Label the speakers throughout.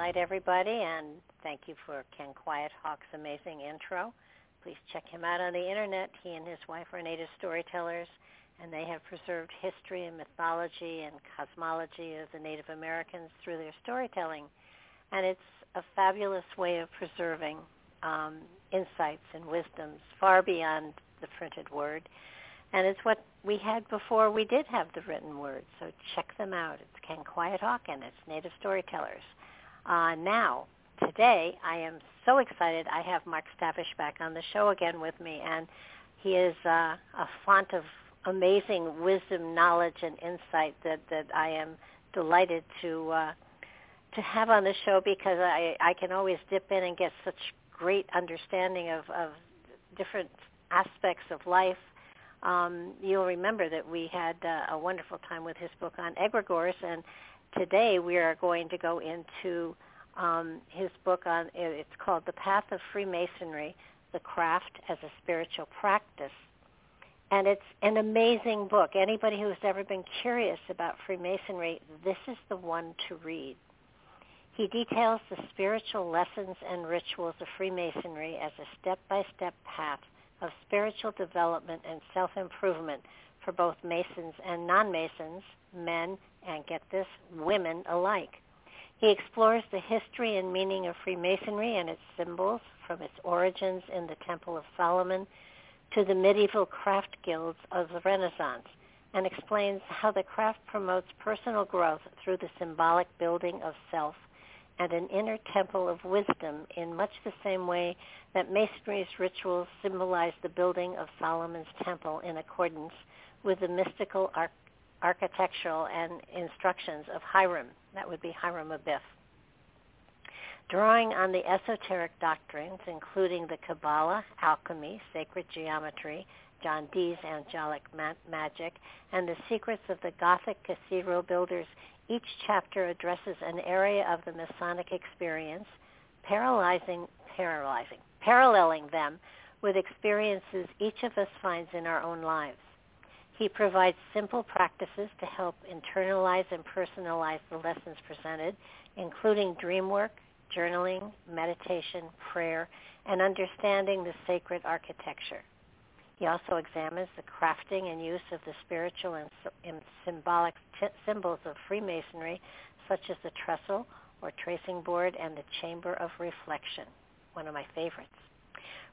Speaker 1: Nightlight, everybody, and thank you for Ken Quiet Hawk's amazing intro. Please check him out on the internet. He and his wife are native storytellers, and they have preserved history and mythology and cosmology of the Native Americans through their storytelling. And it's a fabulous way of preserving um, insights and wisdoms far beyond the printed word. And it's what we had before we did have the written word. So check them out. It's Ken Quiet Hawk and it's Native Storytellers. Uh, now, today, I am so excited. I have Mark Stavish back on the show again with me, and he is uh, a font of amazing wisdom, knowledge, and insight that, that I am delighted to uh, to have on the show because I, I can always dip in and get such great understanding of, of different aspects of life um, you'll remember that we had uh, a wonderful time with his book on egregores, and today we are going to go into um, his book on, it's called The Path of Freemasonry, The Craft as a Spiritual Practice. And it's an amazing book. Anybody who's ever been curious about Freemasonry, this is the one to read. He details the spiritual lessons and rituals of Freemasonry as a step-by-step path of spiritual development and self-improvement for both Masons and non-Masons, men, and get this, women alike. He explores the history and meaning of Freemasonry and its symbols from its origins in the Temple of Solomon to the medieval craft guilds of the Renaissance and explains how the craft promotes personal growth through the symbolic building of self and an inner temple of wisdom in much the same way that Masonry's rituals symbolize the building of Solomon's temple in accordance with the mystical arch- architectural and instructions of Hiram. That would be Hiram Abiff. Drawing on the esoteric doctrines, including the Kabbalah, alchemy, sacred geometry, John Dee's angelic ma- magic, and the secrets of the Gothic cathedral builders each chapter addresses an area of the Masonic experience, paralyzing, paralyzing, paralleling them with experiences each of us finds in our own lives. He provides simple practices to help internalize and personalize the lessons presented, including dream work, journaling, meditation, prayer, and understanding the sacred architecture. He also examines the crafting and use of the spiritual and, symbolic symbols of Freemasonry, such as the trestle or tracing board and the chamber of reflection, one of my favorites.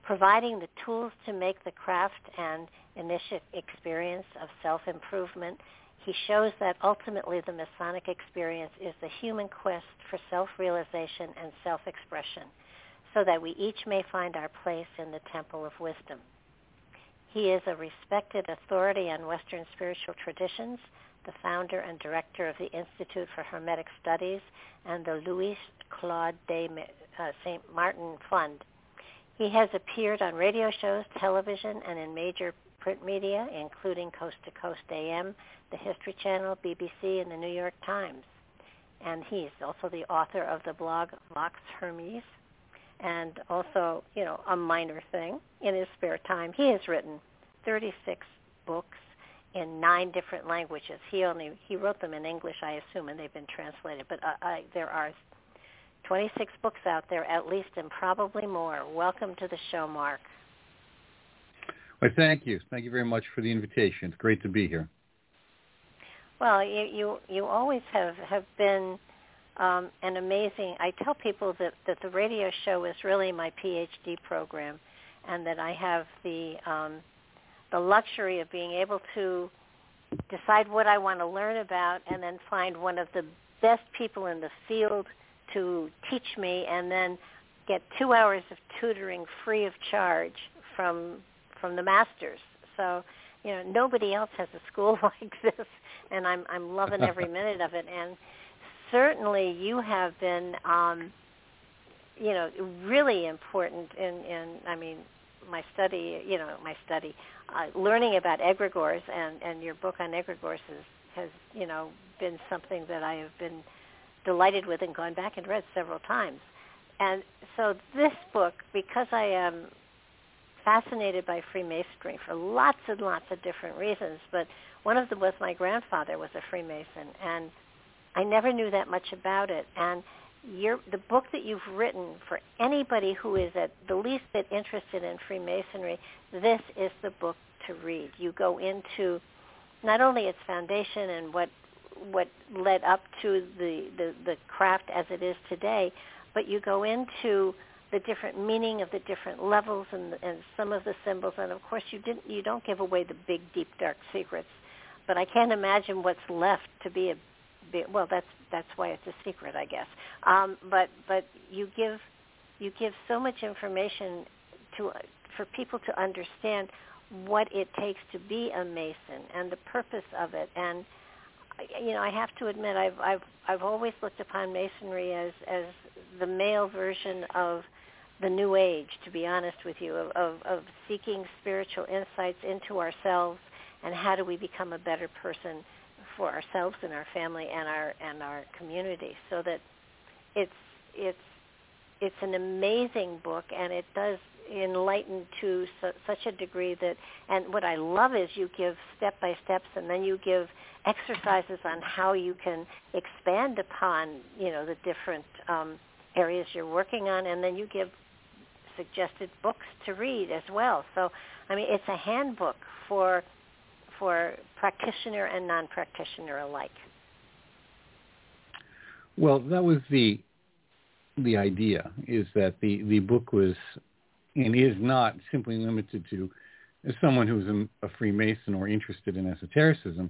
Speaker 1: Providing the tools to make the craft and initiate experience of self-improvement, he shows that ultimately the Masonic experience is the human quest for self-realization and self-expression, so that we each may find our place in the temple of wisdom. He is a respected authority on Western spiritual traditions, the founder and director of the Institute for Hermetic Studies and the Louis Claude de uh, St. Martin Fund. He has appeared on radio shows, television, and in major print media, including Coast to Coast AM, the History Channel, BBC, and the New York Times. And he's also the author of the blog Vox Hermes, and also, you know, a minor thing in his spare time. He has written 36 books in nine different languages. He only he wrote them in English, I assume, and they've been translated. But uh, I, there are 26 books out there, at least, and probably more. Welcome to the show, Mark.
Speaker 2: Well, thank you. Thank you very much for the invitation. It's great to be here.
Speaker 1: Well, you you, you always have have been um, an amazing. I tell people that that the radio show is really my PhD program, and that I have the um, the luxury of being able to decide what I want to learn about, and then find one of the best people in the field to teach me, and then get two hours of tutoring free of charge from from the masters. So you know nobody else has a school like this, and I'm I'm loving every minute of it. And certainly you have been, um, you know, really important in, in, I mean, my study, you know, my study, uh, learning about egregores and, and your book on egregores has, has, you know, been something that I have been delighted with and gone back and read several times. And so this book, because I am fascinated by Freemasonry for lots and lots of different reasons, but one of them was my grandfather was a Freemason, and I never knew that much about it. And your, the book that you've written for anybody who is at the least bit interested in Freemasonry, this is the book to read. You go into not only its foundation and what what led up to the, the, the craft as it is today, but you go into the different meaning of the different levels and, and some of the symbols. And of course, you didn't you don't give away the big, deep, dark secrets. But I can't imagine what's left to be a be, well, that's that's why it's a secret, I guess. Um, but but you give you give so much information to for people to understand what it takes to be a Mason and the purpose of it. And you know, I have to admit, I've I've I've always looked upon Masonry as as the male version of the New Age. To be honest with you, of of, of seeking spiritual insights into ourselves and how do we become a better person for ourselves and our family and our and our community so that it's it's it's an amazing book and it does enlighten to su- such a degree that and what I love is you give step by steps and then you give exercises on how you can expand upon you know the different um, areas you're working on and then you give suggested books to read as well so I mean it's a handbook for for practitioner and non-practitioner alike?
Speaker 2: Well, that was the the idea is that the, the book was and is not simply limited to someone who's a Freemason or interested in esotericism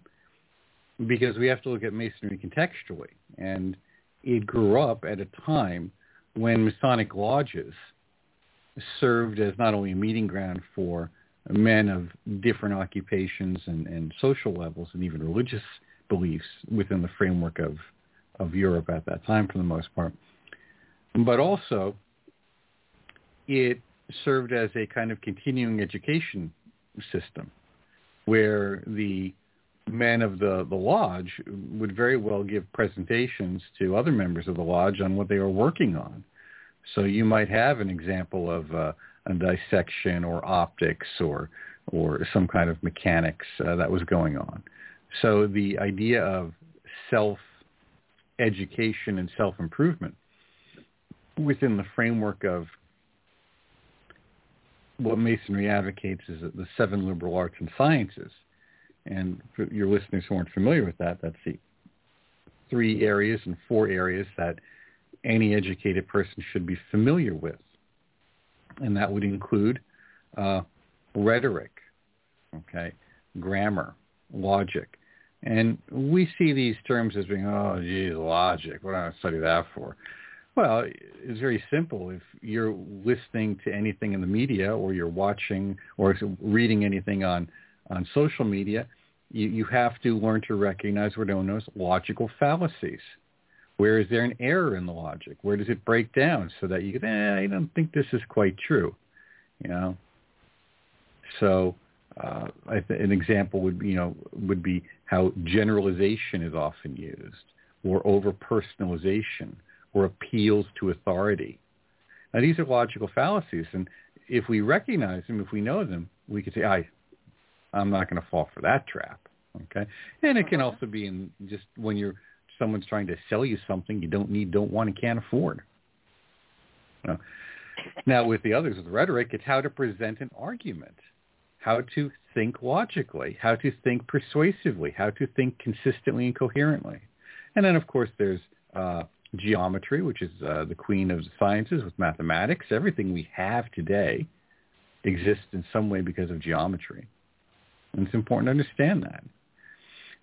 Speaker 2: because we have to look at Masonry contextually. And it grew up at a time when Masonic lodges served as not only a meeting ground for men of different occupations and, and social levels and even religious beliefs within the framework of, of Europe at that time for the most part. But also, it served as a kind of continuing education system where the men of the, the lodge would very well give presentations to other members of the lodge on what they were working on. So you might have an example of uh, a dissection or optics or or some kind of mechanics uh, that was going on. So the idea of self education and self improvement within the framework of what Masonry advocates is the seven liberal arts and sciences. And for your listeners who aren't familiar with that, that's the three areas and four areas that any educated person should be familiar with and that would include uh, rhetoric, okay, grammar, logic. And we see these terms as being, oh, geez, logic. What do I study that for? Well, it's very simple. If you're listening to anything in the media or you're watching or reading anything on, on social media, you, you have to learn to recognize what are known as logical fallacies. Where is there an error in the logic? Where does it break down so that you go, eh, I don't think this is quite true, you know? So uh, th- an example would you know would be how generalization is often used, or over personalization, or appeals to authority. Now these are logical fallacies, and if we recognize them, if we know them, we could say, "I, I'm not going to fall for that trap." Okay, and it can uh-huh. also be in just when you're someone's trying to sell you something you don't need, don't want, and can't afford. now, with the others, with the rhetoric, it's how to present an argument how to think logically, how to think persuasively, how to think consistently and coherently. And then, of course, there's uh, geometry, which is uh, the queen of the sciences with mathematics. Everything we have today exists in some way because of geometry. And it's important to understand that.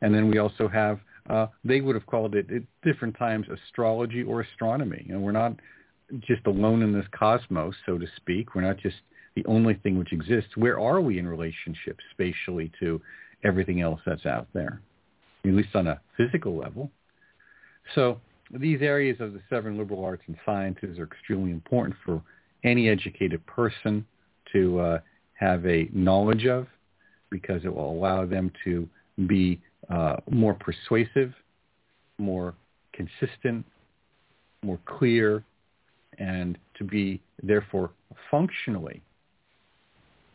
Speaker 2: And then we also have, uh, they would have called it at different times astrology or astronomy. Know, we're not just alone in this cosmos, so to speak. We're not just the only thing which exists. Where are we in relationship spatially to everything else that's out there, at least on a physical level? So these areas of the seven liberal arts and sciences are extremely important for any educated person to uh, have a knowledge of because it will allow them to be uh, more persuasive, more consistent, more clear, and to be therefore functionally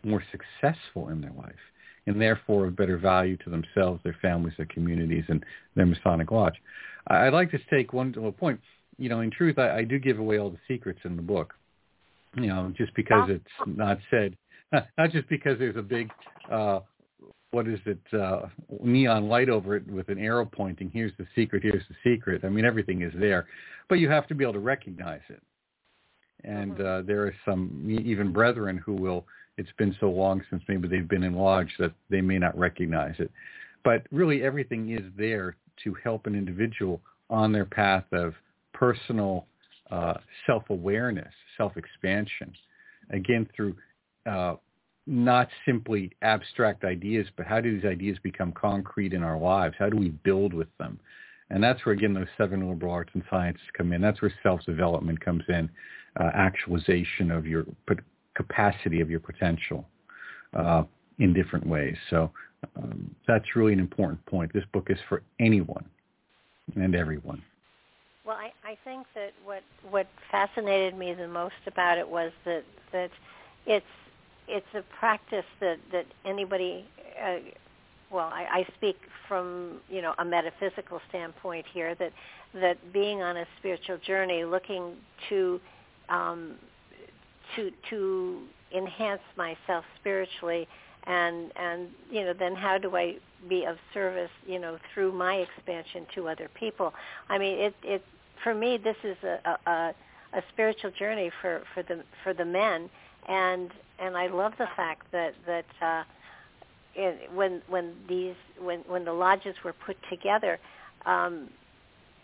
Speaker 2: more successful in their life and therefore of better value to themselves, their families, their communities, and their Masonic Lodge. I'd like to take one little point. You know, in truth, I, I do give away all the secrets in the book. You know, just because it's not said, not just because there's a big, uh, what is it, uh, neon light over it with an arrow pointing. Here's the secret. Here's the secret. I mean, everything is there, but you have to be able to recognize it. And mm-hmm. uh, there are some even brethren who will it's been so long since maybe they've been in lodge that they may not recognize it. But really everything is there to help an individual on their path of personal uh, self-awareness, self-expansion, again through uh, not simply abstract ideas, but how do these ideas become concrete in our lives? How do we build with them? And that's where, again, those seven liberal arts and sciences come in. That's where self-development comes in, uh, actualization of your capacity of your potential uh, in different ways. So um, that's really an important point. This book is for anyone and everyone.
Speaker 1: Well, I, I think that what what fascinated me the most about it was that that it's it's a practice that that anybody. Uh, well, I, I speak from you know a metaphysical standpoint here that that being on a spiritual journey, looking to um, to to enhance myself spiritually and and you know then how do I be of service you know through my expansion to other people? I mean it it for me this is a a, a spiritual journey for for the for the men. And and I love the fact that that uh it, when when these when when the lodges were put together um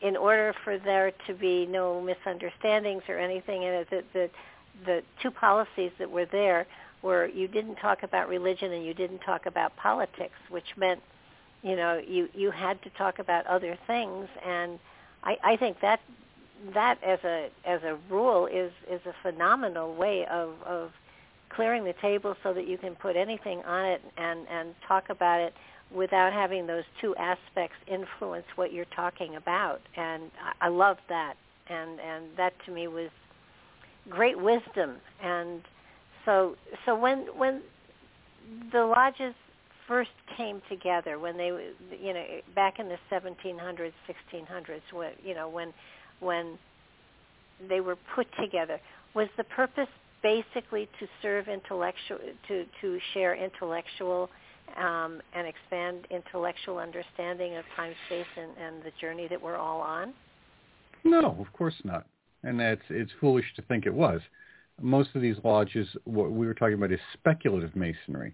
Speaker 1: in order for there to be no misunderstandings or anything in it that that the two policies that were there were you didn't talk about religion and you didn't talk about politics, which meant, you know, you you had to talk about other things, and I, I think that that as a as a rule is is a phenomenal way of of clearing the table so that you can put anything on it and and talk about it without having those two aspects influence what you're talking about. And I, I love that. And and that to me was great wisdom. And so so when when the lodges first came together when they you know back in the 1700s 1600s when you know when when they were put together was the purpose basically to serve intellectual to to share intellectual um, and expand intellectual understanding of time space and, and the journey that we're all on?
Speaker 2: No of course not and that's it's foolish to think it was. Most of these lodges, what we were talking about is speculative masonry,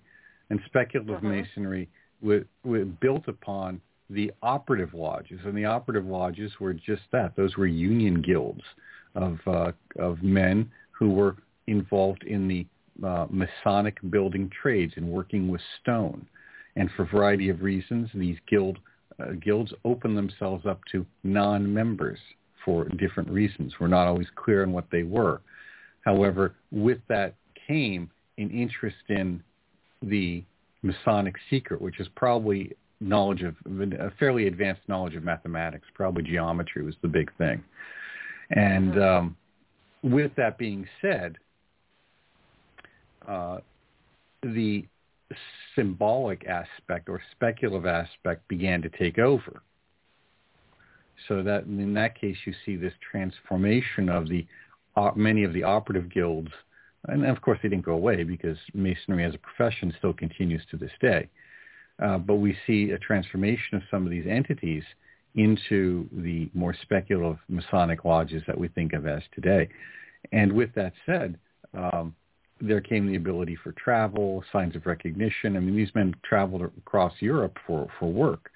Speaker 2: and speculative uh-huh. masonry was, was built upon the operative lodges, and the operative lodges were just that. Those were union guilds of uh, of men who were involved in the uh, Masonic building trades and working with stone. And for a variety of reasons, these guild uh, guilds open themselves up to non-members for different reasons. We're not always clear on what they were. However, with that came an interest in the Masonic secret, which is probably knowledge of a fairly advanced knowledge of mathematics. Probably geometry was the big thing. And mm-hmm. um, with that being said, uh, the symbolic aspect or speculative aspect began to take over. So that in that case, you see this transformation of the uh, many of the operative guilds, and of course they didn't go away because masonry as a profession still continues to this day. Uh, but we see a transformation of some of these entities into the more speculative Masonic lodges that we think of as today. And with that said, um, there came the ability for travel, signs of recognition. I mean, these men traveled across Europe for, for work.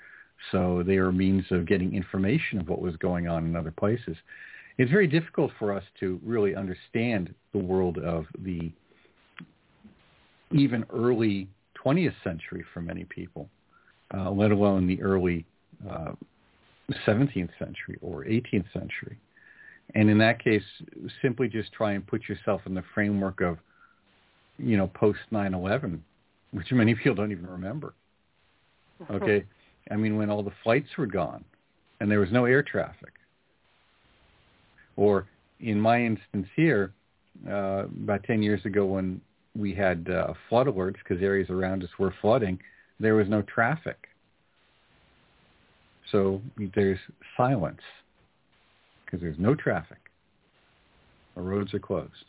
Speaker 2: So they are means of getting information of what was going on in other places. It's very difficult for us to really understand the world of the even early 20th century for many people, uh, let alone the early uh, 17th century or 18th century. And in that case, simply just try and put yourself in the framework of you know, post 9/11, which many people don't even remember. Okay, I mean when all the flights were gone and there was no air traffic, or in my instance here, uh, about 10 years ago when we had uh, flood alerts because areas around us were flooding, there was no traffic. So there's silence because there's no traffic. The roads are closed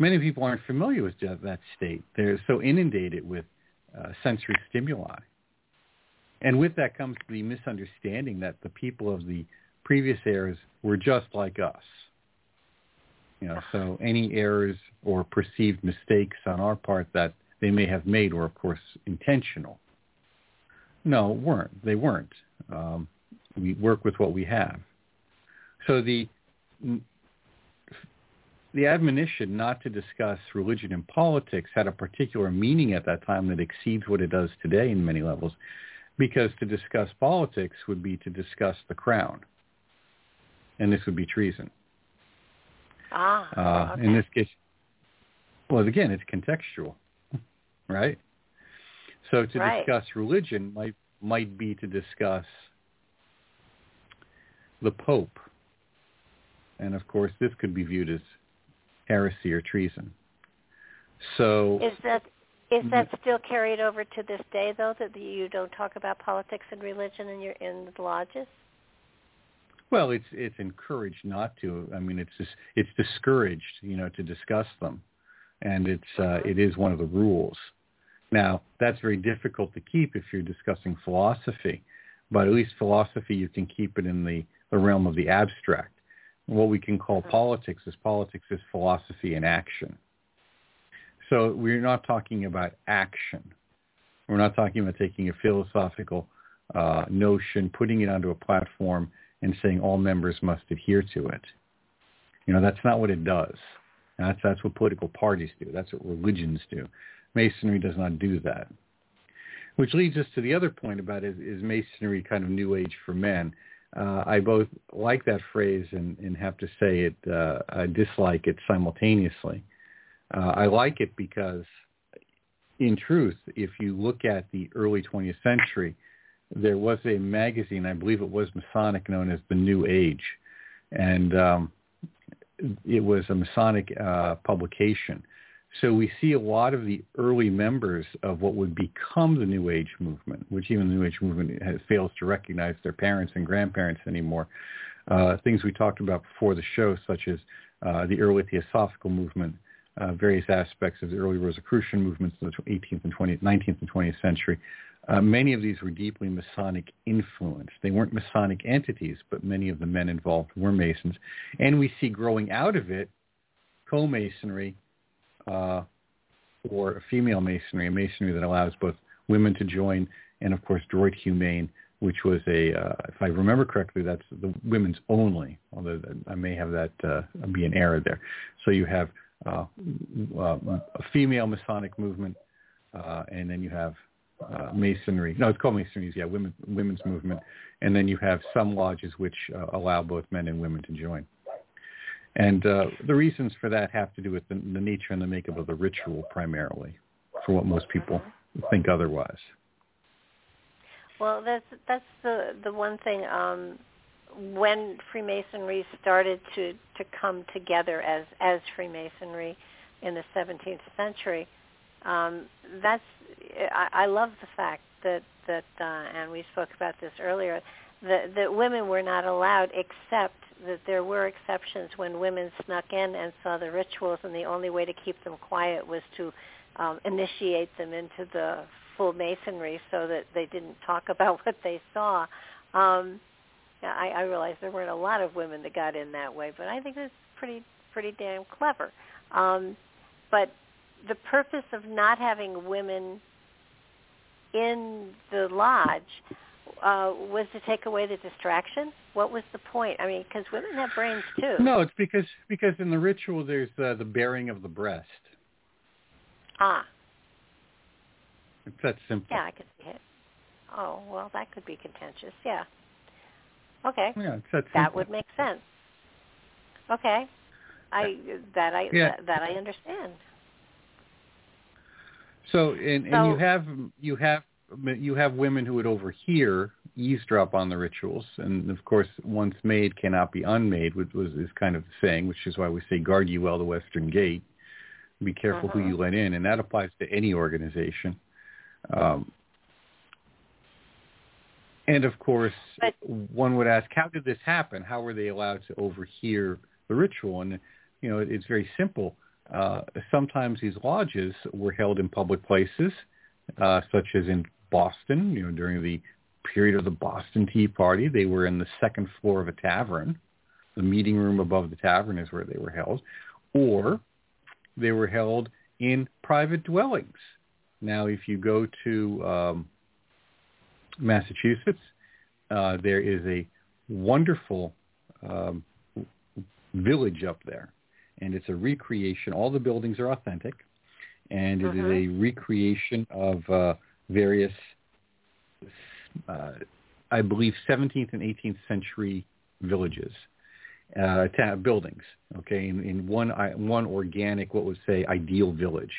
Speaker 2: many people aren't familiar with that state. They're so inundated with uh, sensory stimuli. And with that comes the misunderstanding that the people of the previous eras were just like us. You know, so any errors or perceived mistakes on our part that they may have made were, of course, intentional. No, weren't. They weren't. Um, we work with what we have. So the the admonition not to discuss religion and politics had a particular meaning at that time that exceeds what it does today in many levels, because to discuss politics would be to discuss the crown, and this would be treason.
Speaker 1: Ah,
Speaker 2: uh,
Speaker 1: okay.
Speaker 2: In this case, well, again, it's contextual, right? So to
Speaker 1: right.
Speaker 2: discuss religion might might be to discuss the Pope, and of course, this could be viewed as heresy or treason. So
Speaker 1: is that is that still carried over to this day, though, that you don't talk about politics and religion in your in the lodges?
Speaker 2: Well, it's it's encouraged not to. I mean, it's just, it's discouraged, you know, to discuss them, and it's uh, mm-hmm. it is one of the rules. Now, that's very difficult to keep if you're discussing philosophy, but at least philosophy you can keep it in the, the realm of the abstract what we can call uh-huh. politics is politics is philosophy in action. So we're not talking about action. We're not talking about taking a philosophical uh, notion, putting it onto a platform, and saying all members must adhere to it. You know, that's not what it does. That's that's what political parties do. That's what religions do. Masonry does not do that. Which leads us to the other point about is, is masonry kind of new age for men? uh, I both like that phrase and, and have to say it, uh, I dislike it simultaneously. Uh, I like it because, in truth, if you look at the early 20th century, there was a magazine, I believe it was Masonic, known as the New Age, and um, it was a Masonic uh, publication. So we see a lot of the early members of what would become the New Age movement, which even the New Age movement has, fails to recognize their parents and grandparents anymore. Uh, things we talked about before the show, such as uh, the early Theosophical movement, uh, various aspects of the early Rosicrucian movements in the 18th and 20th, 19th and 20th century. Uh, many of these were deeply Masonic influenced. They weren't Masonic entities, but many of the men involved were Masons. And we see growing out of it co-Masonry, uh, or female masonry, a masonry that allows both women to join, and of course Droit Humain, which was a, uh, if I remember correctly, that's the women's only, although I may have that uh, be an error there. So you have uh, uh, female Masonic movement, uh, and then you have uh, Masonry. No, it's called Masonry. Yeah, women, women's movement, and then you have some lodges which uh, allow both men and women to join. And uh, the reasons for that have to do with the, the nature and the makeup of the ritual primarily, for what most people think otherwise.
Speaker 1: Well, that's that's the the one thing. Um, when Freemasonry started to to come together as as Freemasonry in the 17th century, um, that's I, I love the fact that that uh, and we spoke about this earlier that that women were not allowed except that there were exceptions when women snuck in and saw the rituals and the only way to keep them quiet was to um, initiate them into the full masonry so that they didn't talk about what they saw. Um, I, I realize there weren't a lot of women that got in that way, but I think it's pretty pretty damn clever. Um, but the purpose of not having women in the lodge uh, was to take away the distraction. What was the point? I mean, because women have brains too.
Speaker 2: No, it's because because in the ritual there's uh, the bearing of the breast.
Speaker 1: Ah.
Speaker 2: It's that simple.
Speaker 1: Yeah, I could see it. Oh well, that could be contentious. Yeah. Okay.
Speaker 2: Yeah, that,
Speaker 1: that would make sense. Okay. I that I
Speaker 2: yeah.
Speaker 1: that, that I understand.
Speaker 2: So and and
Speaker 1: So-
Speaker 2: you have you have you have women who would overhear eavesdrop on the rituals, and of course, once made cannot be unmade, which was is kind of the saying, which is why we say guard ye well the western gate. Be careful who
Speaker 1: Mhm.
Speaker 2: you let in, and that applies to any organization. Um, and of course,
Speaker 1: But-
Speaker 2: one would ask, how did this happen? How were they allowed to overhear the ritual? And you know, it's very simple. Uh, sometimes these lodges were held in public places, uh, such as in Boston. You know, during the period of the Boston Tea Party, they were in the second floor of a tavern. The meeting room above the tavern is where they were held, or they were held in private dwellings. Now, if you go to um, Massachusetts, uh, there is a wonderful um, village up there, and it's a recreation. All the buildings are authentic, and it is
Speaker 1: Mhm.
Speaker 2: a recreation of uh, various, uh, I believe, 17th and 18th century villages, uh, ta- buildings. Okay, in, in one I- one organic, what would say ideal village,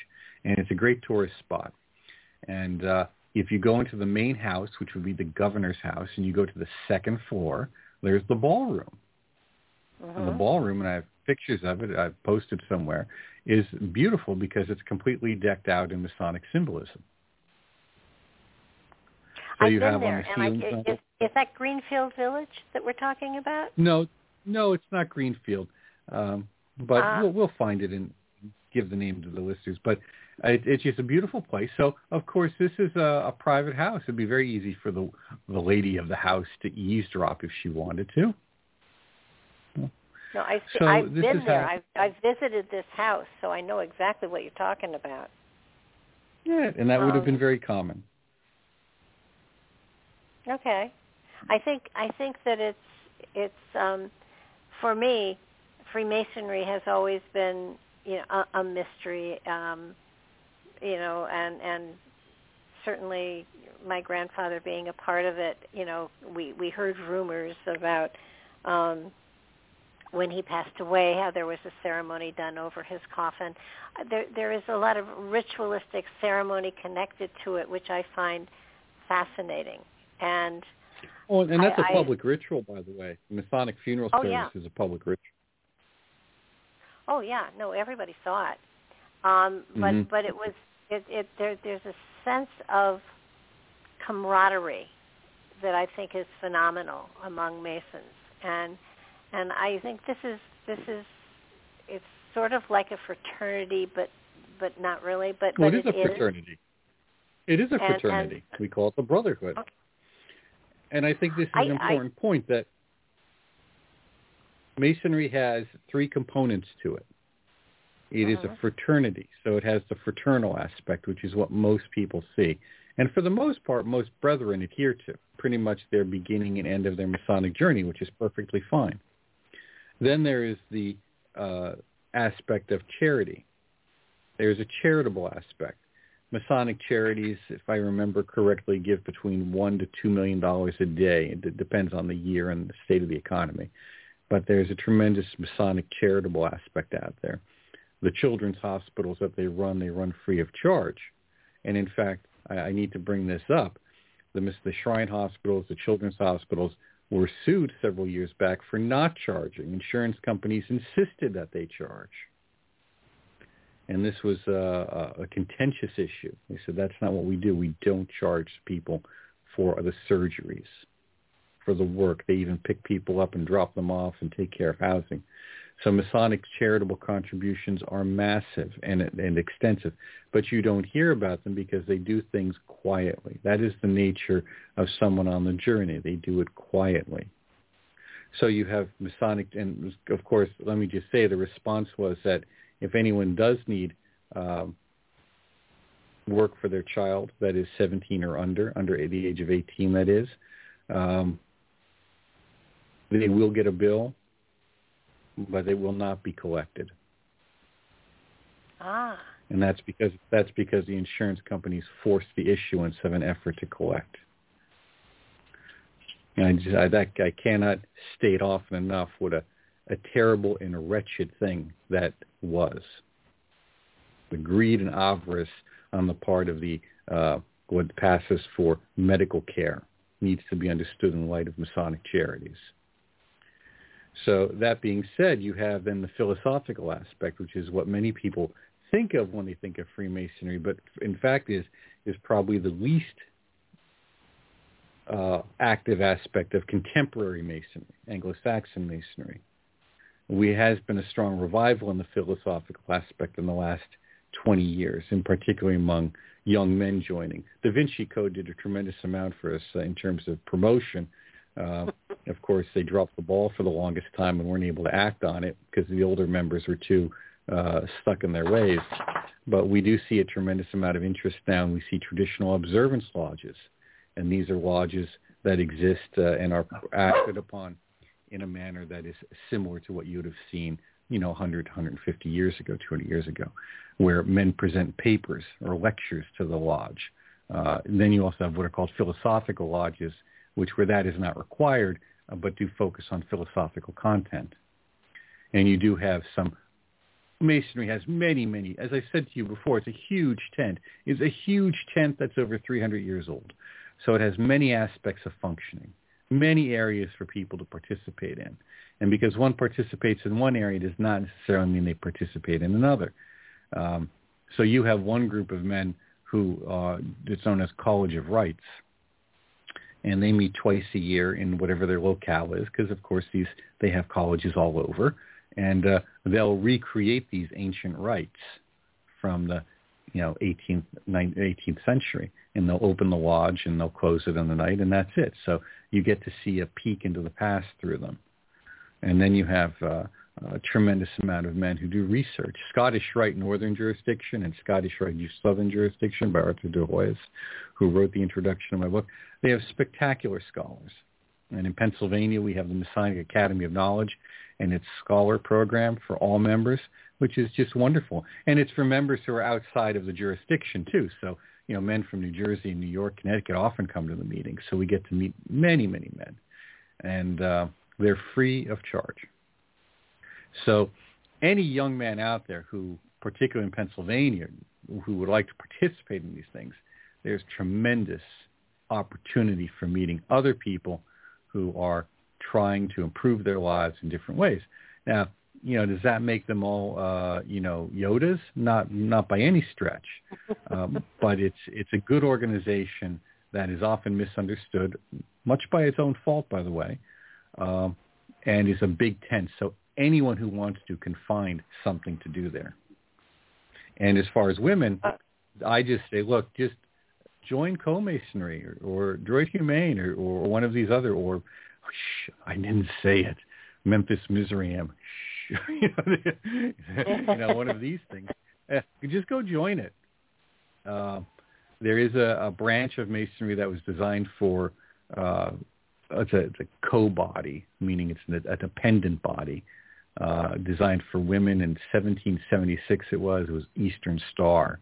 Speaker 2: and it's a great tourist spot. And uh, if you go into the main house, which would be the governor's house, and you go to the second floor, there's the ballroom. And the
Speaker 1: Mhm.
Speaker 2: ballroom, and I have pictures of it, I've posted somewhere, is beautiful because it's completely decked out in Masonic symbolism. So
Speaker 1: I've
Speaker 2: you
Speaker 1: been
Speaker 2: have
Speaker 1: there,
Speaker 2: on the
Speaker 1: and. I, is, is that Greenfield Village that we're talking about?
Speaker 2: no, no, it's not Greenfield, um, but
Speaker 1: Ah.
Speaker 2: we'll, we'll find it and give the name to the listeners. But it, it's just a beautiful place. So, of course, this is a, a private house. It'd be very easy for the the lady of the house to eavesdrop if she wanted to.
Speaker 1: No, I see,
Speaker 2: So
Speaker 1: I've been there.
Speaker 2: how-
Speaker 1: I've I've visited this house, so I know exactly what you're talking about.
Speaker 2: Yeah, and that would have
Speaker 1: Um,
Speaker 2: been very common.
Speaker 1: Okay. I think I think that it's it's um for me Freemasonry has always been, you know, a, a mystery um you know, and and certainly my grandfather being a part of it, you know, we we heard rumors about um when he passed away how there was a ceremony done over his coffin. There there is a lot of ritualistic ceremony connected to it which I find fascinating. And
Speaker 2: Oh, and that's a
Speaker 1: I- I-
Speaker 2: public ritual, by the way. Masonic funeral
Speaker 1: Oh,
Speaker 2: service
Speaker 1: yeah.
Speaker 2: is a public ritual.
Speaker 1: Oh yeah, no, everybody saw it. Um, but
Speaker 2: Mhm.
Speaker 1: but it was it, it there there's a sense of camaraderie that I think is phenomenal among Masons. And and I think this is this is it's sort of like a fraternity but but not really but
Speaker 2: Well,
Speaker 1: but
Speaker 2: it is a fraternity. It is a
Speaker 1: And- and-
Speaker 2: fraternity. we call it the brotherhood.
Speaker 1: Okay.
Speaker 2: And I think this is
Speaker 1: I-
Speaker 2: an
Speaker 1: I-
Speaker 2: important point that Masonry has three components to it. It is a
Speaker 1: Mhm.
Speaker 2: fraternity, so it has the fraternal aspect, which is what most people see. and for the most part, most brethren adhere to pretty much their beginning and end of their Masonic journey, which is perfectly fine. Then there is the uh, aspect of charity. There's a charitable aspect. Masonic charities, if I remember correctly, give between one to two million dollars a day. It depends on the year and the state of the economy. But there's a tremendous Masonic charitable aspect out there. The children's hospitals that they run, they run free of charge. And in fact, I, I need to bring this up. The, the Shrine hospitals, the children's hospitals were sued several years back for not charging. Insurance companies insisted that they charge and this was a, a contentious issue. They said that's not what we do. We don't charge people for the surgeries, for the work. They even pick people up and drop them off and take care of housing. So Masonic charitable contributions are massive and, and extensive, but you don't hear about them because they do things quietly. That is the nature of someone on the journey. They do it quietly. So you have Masonic, and of course, let me just say the response was that if anyone does need um, work for their child that is 17 or under, under the age of 18 that is, um, they will get a bill, but they will not be collected.
Speaker 1: Ah.
Speaker 2: And that's because that's because the insurance companies force the issuance of an effort to collect. And I, just, I, that, I cannot state often enough what a a terrible and wretched thing that was. The greed and avarice on the part of the uh, what passes for medical care needs to be understood in light of Masonic charities. So that being said, you have then the philosophical aspect, which is what many people think of when they think of Freemasonry, but in fact is is probably the least uh, active aspect of contemporary Masonry, Anglo-Saxon Masonry we has been a strong revival in the philosophical aspect in the last 20 years, in particular among young men joining. Da Vinci Code did a tremendous amount for us uh, in terms of promotion. Uh, of course, they dropped the ball for the longest time and weren't able to act on it because the older members were too uh, stuck in their ways. But we do see a tremendous amount of interest now, and we see traditional observance lodges. And these are lodges that exist uh, and are acted upon in a manner that is similar to what you would have seen, you know, 100, 150 years ago, 200 years ago, where men present papers or lectures to the lodge. Uh, then you also have what are called philosophical lodges, which where that is not required, but do focus on philosophical content. And you do have some Masonry has many, many, as I said to you before, it's a huge tent. It's a huge tent that's over 300 years old. So it has many aspects of functioning many areas for people to participate in. And because one participates in one area does not necessarily mean they participate in another. Um, so you have one group of men who uh, it's known as College of Rites, and they meet twice a year in whatever their locale is, because of course these they have colleges all over, and uh, they'll recreate these ancient rites from the you know 18th 18th century. And they'll open the lodge and they'll close it in the night and that's it. So you get to see a peek into the past through them. And then you have uh, a tremendous amount of men who do research scottish rite northern jurisdiction and scottish rite southern jurisdiction by arthur de Hoyos, who wrote the introduction of my book they have spectacular scholars and in pennsylvania we have the masonic academy of knowledge and its scholar program for all members which is just wonderful. And it's for members who are outside of the jurisdiction too. So, you know, men from New Jersey, and New York, Connecticut often come to the meetings. So we get to meet many, many men. And uh, they're free of charge. So any young man out there who, particularly in Pennsylvania, who would like to participate in these things, there's tremendous opportunity for meeting other people who are trying to improve their lives in different ways. Now, you know, does that make them all, uh, you know, Yodas? Not, not by any stretch. Um, but it's, it's a good organization that is often misunderstood, much by its own fault, by the way, um, and is a big tent. So anyone who wants to can find something to do there. And as far as women, I just say, look, just join co-masonry or, or Droit Humain or, or one of these other, or shh, I didn't say it, Memphis Mizraim. you know, one of these things. Uh, just go join it. Uh, there is a, a branch of masonry that was designed for uh, it's a, it's a co-body, meaning it's a, a dependent body, uh, designed for women. In 1776, it was. It was Eastern Star.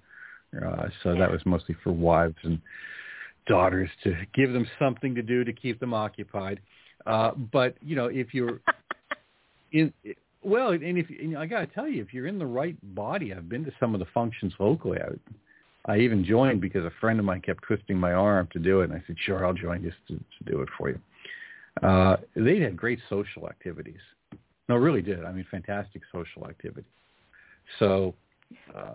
Speaker 2: Uh, so
Speaker 1: Yeah.
Speaker 2: that was mostly for wives and daughters to give them something to do to keep them occupied. Uh, but you know, if you're in, well, and if and I got to tell you, if you're in the right body, I've been to some of the functions locally. I, I even joined because a friend of mine kept twisting my arm to do it, and I said, "Sure, I'll join just to, to do it for you." Uh, they had great social activities. No, really did. I mean, fantastic social activity. So, uh,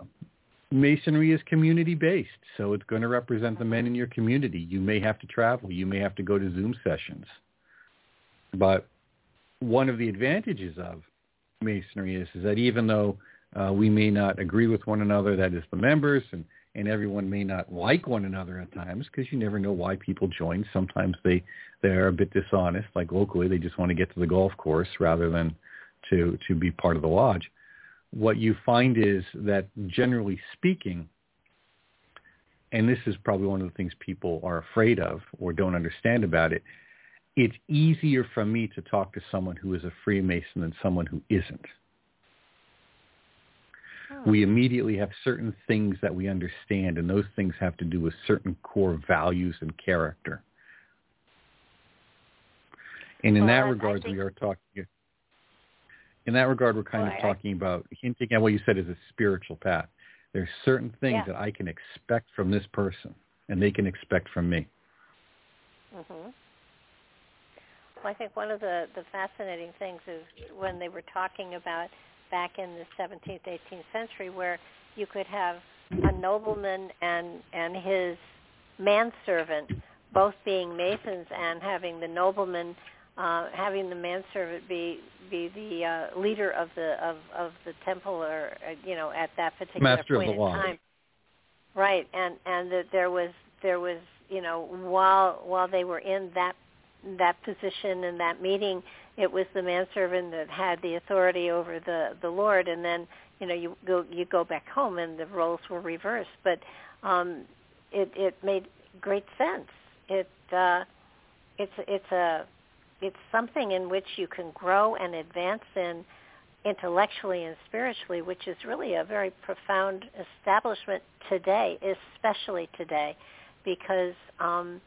Speaker 2: masonry is community based, so it's going to represent the men in your community. You may have to travel. You may have to go to Zoom sessions. But one of the advantages of masonry is, is that even though uh, we may not agree with one another, that is the members, and, and everyone may not like one another at times because you never know why people join. Sometimes they, they're a bit dishonest, like locally they just want to get to the golf course rather than to, to be part of the lodge. What you find is that generally speaking, and this is probably one of the things people are afraid of or don't understand about it, it's easier for me to talk to someone who is a Freemason than someone who isn't. We immediately have certain things that we understand, and those things have to do with certain core values and character. And in
Speaker 1: Well,
Speaker 2: that
Speaker 1: I- I
Speaker 2: regard,
Speaker 1: think-
Speaker 2: we are talking. In that regard, we're kind
Speaker 1: Well,
Speaker 2: of
Speaker 1: I-
Speaker 2: talking about hinting at what you said is a spiritual path. There's certain things
Speaker 1: Yeah.
Speaker 2: that I can expect from this person, and they can expect from me.
Speaker 1: hmm Well, I think one of the, the fascinating things is when they were talking about back in the 17th, 18th century, where you could have a nobleman and and his manservant both being masons and having the nobleman uh, having the manservant be be the uh, leader of the of of the temple or uh, you know at that particular
Speaker 2: Master of
Speaker 1: point in
Speaker 2: lodge.
Speaker 1: time right and and that there was there was you know while while they were in that that position and that meeting it was the manservant that had the authority over the the lord and then you know you go you go back home and the roles were reversed. But um it it made great sense. It uh it's it's a it's something in which you can grow and advance in intellectually and spiritually, which is really a very profound establishment today, especially today, because um,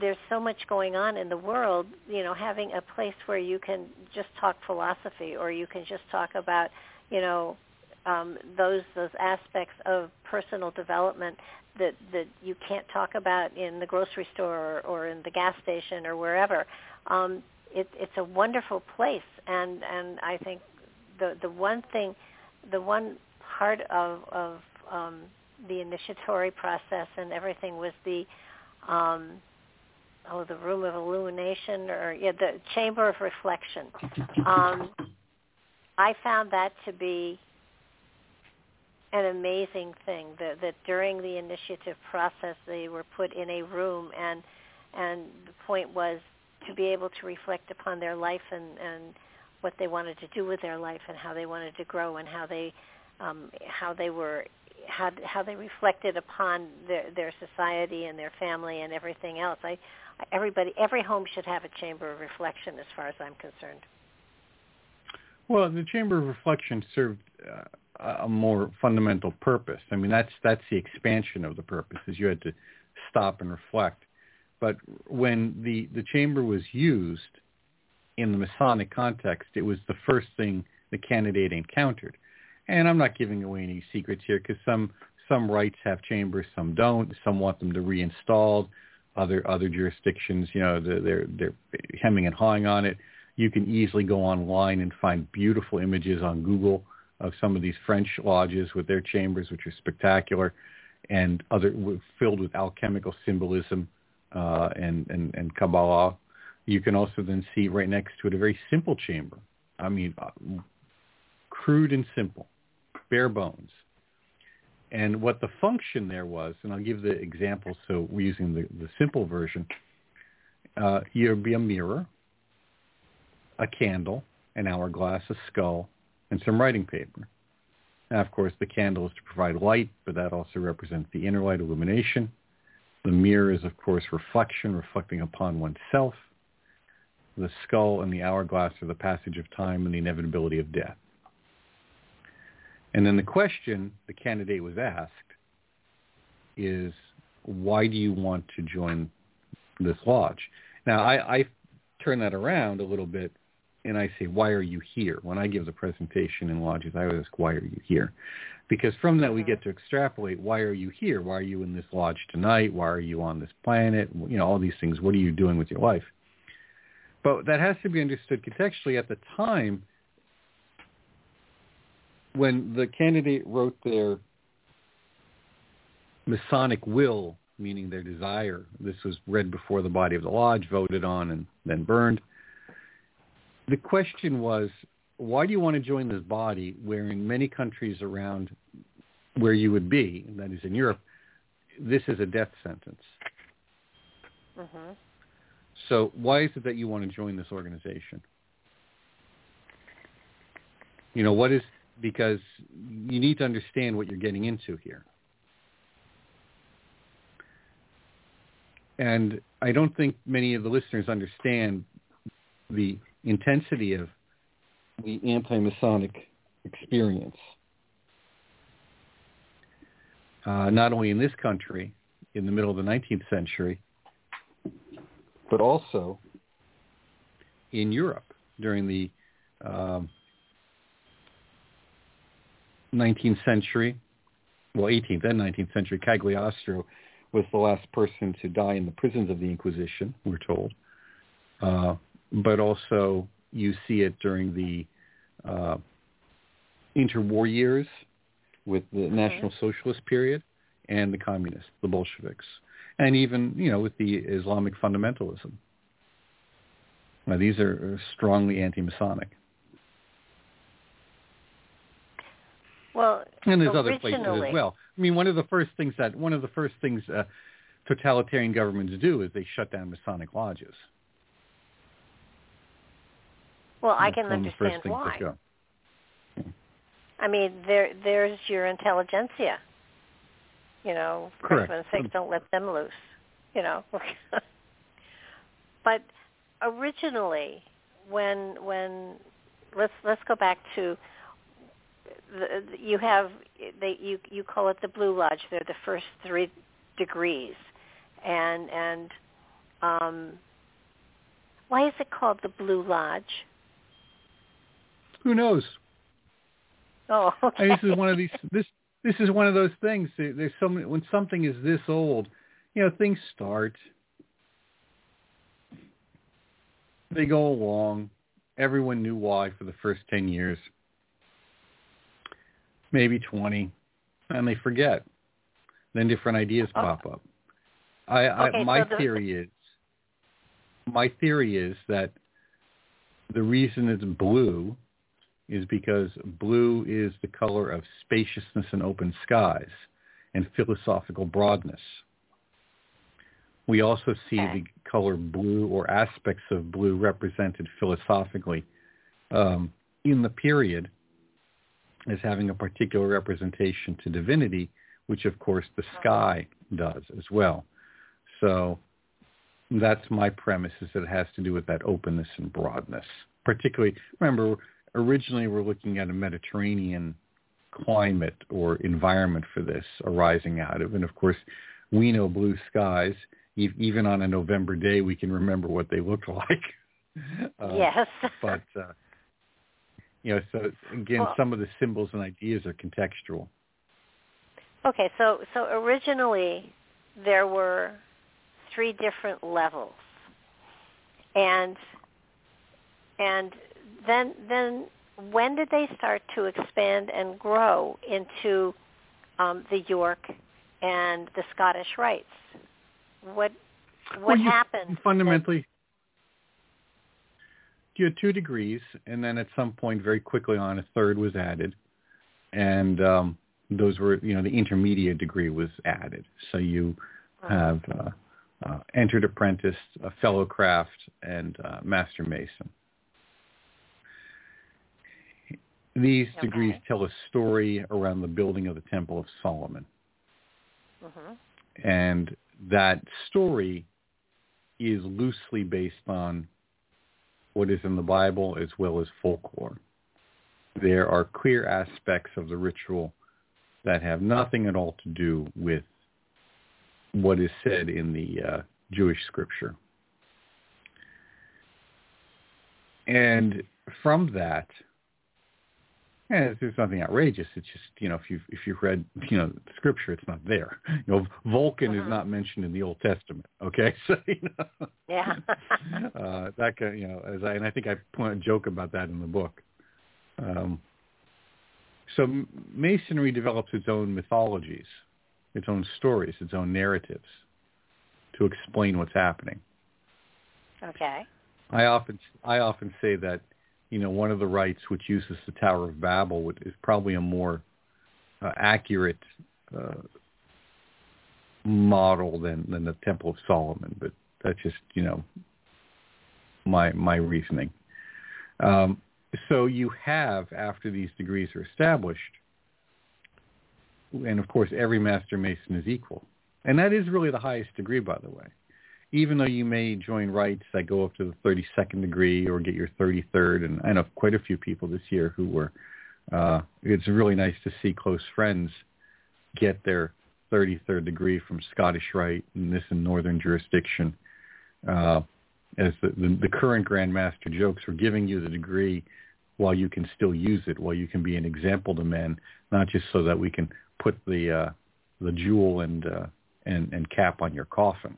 Speaker 1: there's so much going on in the world. You know, having a place where you can just talk philosophy, or you can just talk about, you know, um, those those aspects of personal development that that you can't talk about in the grocery store or, or in the gas station or wherever. Um, it, it's a wonderful place, and and I think the the one thing, the one part of of um, the initiatory process and everything was the um, oh the room of illumination or yeah the chamber of reflection. Um, I found that to be an amazing thing that, that during the initiative process they were put in a room and and the point was to be able to reflect upon their life and, and what they wanted to do with their life and how they wanted to grow and how they um, how they were how how they reflected upon their their society and their family and everything else. I everybody every home should have a chamber of reflection as far as I'm concerned.
Speaker 2: Well, the chamber of reflection served uh, a more fundamental purpose. I mean, that's that's the expansion of the purpose. Is you had to stop and reflect. But when the the chamber was used in the Masonic context, it was the first thing the candidate encountered. And I'm not giving away any secrets here because some some rites have chambers, some don't. Some want them to reinstalled. Other other jurisdictions, you know, they're they're, hemming and hawing on it. You can easily go online and find beautiful images on Google of some of these French lodges with their chambers, which are spectacular, and other filled with alchemical symbolism uh, and, and and Kabbalah. You can also then see right next to it a very simple chamber. I mean, uh, crude and simple, bare bones. And what the function there was, and I'll give the example. So we're using the, the simple version. Uh, you'd be a mirror, a candle, an hourglass, a skull, and some writing paper. Now, of course, the candle is to provide light, but that also represents the inner light illumination. The mirror is, of course, reflection, reflecting upon oneself. The skull and the hourglass are the passage of time and the inevitability of death. And then the question the candidate was asked is, why do you want to join this lodge? Now, I, I turn that around a little bit and I say, why are you here? When I give the presentation in lodges, I always ask, why are you here? Because from that we mm-hmm. get to extrapolate, why are you here? Why are you in this lodge tonight? Why are you on this planet? You know, all these things. What are you doing with your life? But that has to be understood contextually. At the time, when the candidate wrote their Masonic will, meaning their desire, this was read before the body of the lodge, voted on, and then burned. The question was, why do you want to join this body where in many countries around where you would be, and that is in Europe, this is a death sentence.
Speaker 1: Mm-hmm.
Speaker 2: So why is it that you want to join this organization? You know, what is, because you need to understand what you're getting into here. And I don't think many of the listeners understand the intensity of the anti-Masonic experience. Uh, not only in this country in the middle of the 19th century, but also in Europe during the um, 19th century, well, 18th and 19th century. Cagliostro was the last person to die in the prisons of the Inquisition, we're told. Uh, but also you see it during the uh, interwar years with the mm-hmm. National Socialist period and the communists, the Bolsheviks, and even you know with the Islamic fundamentalism. Now these are strongly anti-Masonic.
Speaker 1: Well,
Speaker 2: and there's other places as well. I mean, one of the first things that one of the first things uh, totalitarian governments do is they shut down Masonic lodges.
Speaker 1: Well, I can understand why. I mean, there there's your intelligentsia. You know, for
Speaker 2: Correct.
Speaker 1: goodness sake, don't let them loose. You know. but originally, when when let's let's go back to the, you have they you you call it the blue lodge. They're the first three degrees, and and um, why is it called the blue lodge?
Speaker 2: Who knows?
Speaker 1: Oh, okay.
Speaker 2: this is one of these. This this is one of those things. There's so many, when something is this old, you know, things start. They go along. Everyone knew why for the first ten years, maybe twenty, and they forget. Then different ideas oh. pop up. I,
Speaker 1: okay,
Speaker 2: I my
Speaker 1: so the...
Speaker 2: theory is my theory is that the reason it's blue is because blue is the color of spaciousness and open skies and philosophical broadness. We also see okay. the color blue or aspects of blue represented philosophically um, in the period as having a particular representation to divinity, which of course the sky does as well. So that's my premise is that it has to do with that openness and broadness. Particularly, remember, originally we're looking at a Mediterranean climate or environment for this arising out of. And of course, we know blue skies. Even on a November day, we can remember what they look like.
Speaker 1: Uh, yes.
Speaker 2: but, uh, you know, so again, well, some of the symbols and ideas are contextual.
Speaker 1: Okay, so so originally there were three different levels, and and then then when did they start to expand and grow into um, the York and the Scottish rites? What what
Speaker 2: well, you,
Speaker 1: happened?
Speaker 2: Fundamentally, you had two degrees, and then at some point, very quickly on, a third was added, and um, those were you know the intermediate degree was added. So you have uh, uh, entered apprentice, a fellow craft, and uh, master mason. These
Speaker 1: Okay.
Speaker 2: degrees tell a story around the building of the Temple of Solomon.
Speaker 1: Mhm.
Speaker 2: And that story is loosely based on what is in the Bible as well as folklore. There are clear aspects of the ritual that have nothing at all to do with what is said in the uh, Jewish scripture. And from that, yeah, there's nothing outrageous. It's just you know if you if you've read you know scripture, it's not there. You know, Vulcan is
Speaker 1: Mhm.
Speaker 2: not mentioned in the Old Testament. Okay, so you know,
Speaker 1: Yeah.
Speaker 2: uh, that kind you know as I and I think I point a joke about that in the book. Um, so Masonry develops its own mythologies, its own stories, its own narratives to explain what's happening.
Speaker 1: okay.
Speaker 2: I often I often say that you know one of the rites which uses the Tower of Babel is probably a more uh, accurate uh, model than than the Temple of Solomon, but that's just you know my my reasoning. Um, so you have after these degrees are established, and of course every Master Mason is equal, and that is really the highest degree, by the way even though you may join rites that go up to the 32nd degree or get your 33rd, and I know quite a few people this year who were, uh, it's really nice to see close friends get their 33rd degree from Scottish Rite and this in Northern jurisdiction. Uh, as the, the, the current Grand Master jokes, we're giving you the degree while you can still use it, while you can be an example to men, not just so that we can put the uh, the jewel and uh, and and cap on your coffin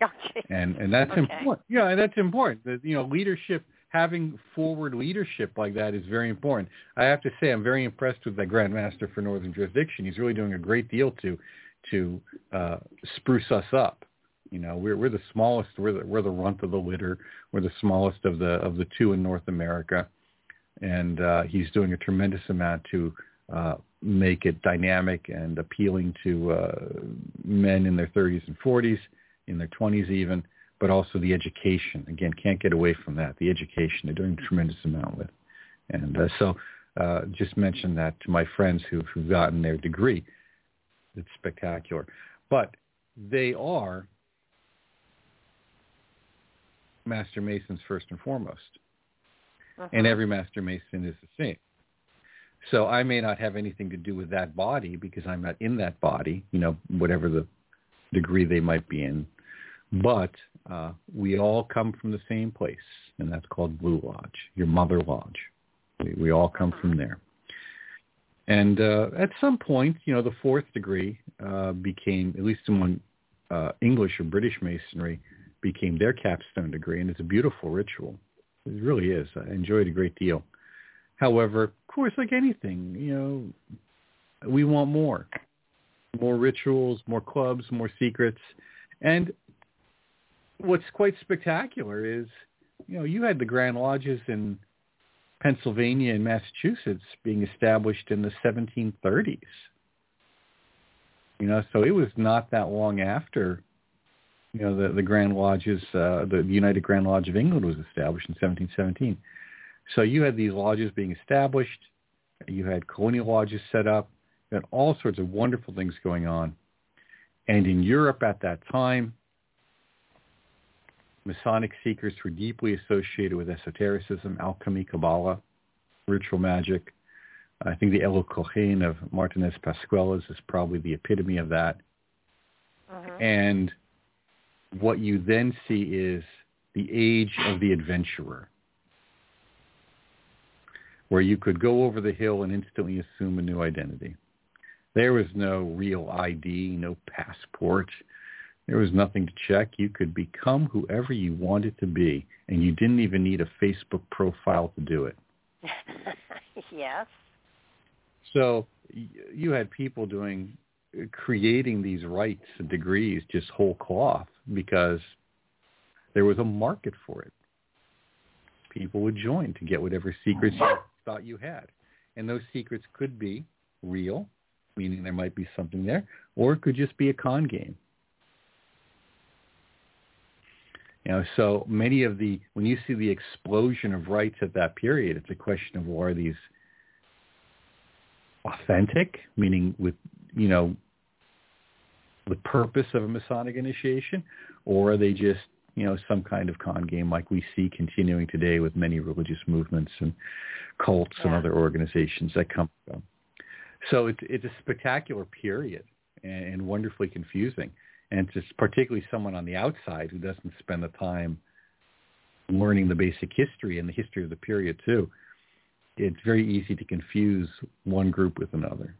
Speaker 1: Okay.
Speaker 2: and and that's
Speaker 1: Okay.
Speaker 2: important. Yeah, and that's important. That you know, leadership having forward leadership like that is very important. I have to say, I'm very impressed with that Grand Master for Northern Jurisdiction. He's really doing a great deal to to uh, spruce us up. You know, we're we're the smallest. We're the we're the runt of the litter. We're the smallest of the of the two in North America, and uh, he's doing a tremendous amount to uh, make it dynamic and appealing to uh, men in their 30s and 40s in their 20s even, but also the education. Again, can't get away from that. The education they're doing a tremendous amount with. And uh, so uh, just mention that to my friends who've, who've gotten their degree. It's spectacular. But they are Master Masons first and foremost. And
Speaker 1: Mhm.
Speaker 2: every Master Mason is the same. So I may not have anything to do with that body because I'm not in that body, you know, whatever the degree they might be in. But uh, we all come from the same place, and that's called Blue Lodge, your mother lodge. We, we all come from there. And uh, at some point, you know, the fourth degree uh, became, at least among uh, English or British Masonry, became their capstone degree, and it's a beautiful ritual. It really is. I enjoy it a great deal. However, of course, like anything, you know, we want more. More rituals, more clubs, more secrets. And what's quite spectacular is, you know, you had the Grand Lodges in Pennsylvania and Massachusetts being established in the 1730s. You know, so it was not that long after, you know, the, the Grand Lodges, uh, the United Grand Lodge of England was established in 1717. So you had these lodges being established. You had colonial lodges set up. You had all sorts of wonderful things going on. And in Europe at that time, Masonic seekers were deeply associated with esotericism, alchemy, Kabbalah, ritual magic. I think the Kohen of Martinez Pascualas is probably the epitome of that.
Speaker 1: Mhm.
Speaker 2: And what you then see is the age of the adventurer, where you could go over the hill and instantly assume a new identity. There was no real ID, no passport. There was nothing to check. You could become whoever you wanted to be, and you didn't even need a Facebook profile to do it.
Speaker 1: yes.
Speaker 2: So you had people doing, creating these rites and degrees just whole cloth because there was a market for it. People would join to get whatever secrets you thought you had. And those secrets could be real, meaning there might be something there, or it could just be a con game. You know, so many of the when you see the explosion of rites at that period, it's a question of well, are these authentic, meaning with you know the purpose of a Masonic initiation, or are they just you know some kind of con game like we see continuing today with many religious movements and cults yeah. and other organizations that come from. So it's it's a spectacular period and, and wonderfully confusing, and just particularly someone on the outside who doesn't spend the time learning the basic history and the history of the period too it's very easy to confuse one group with another.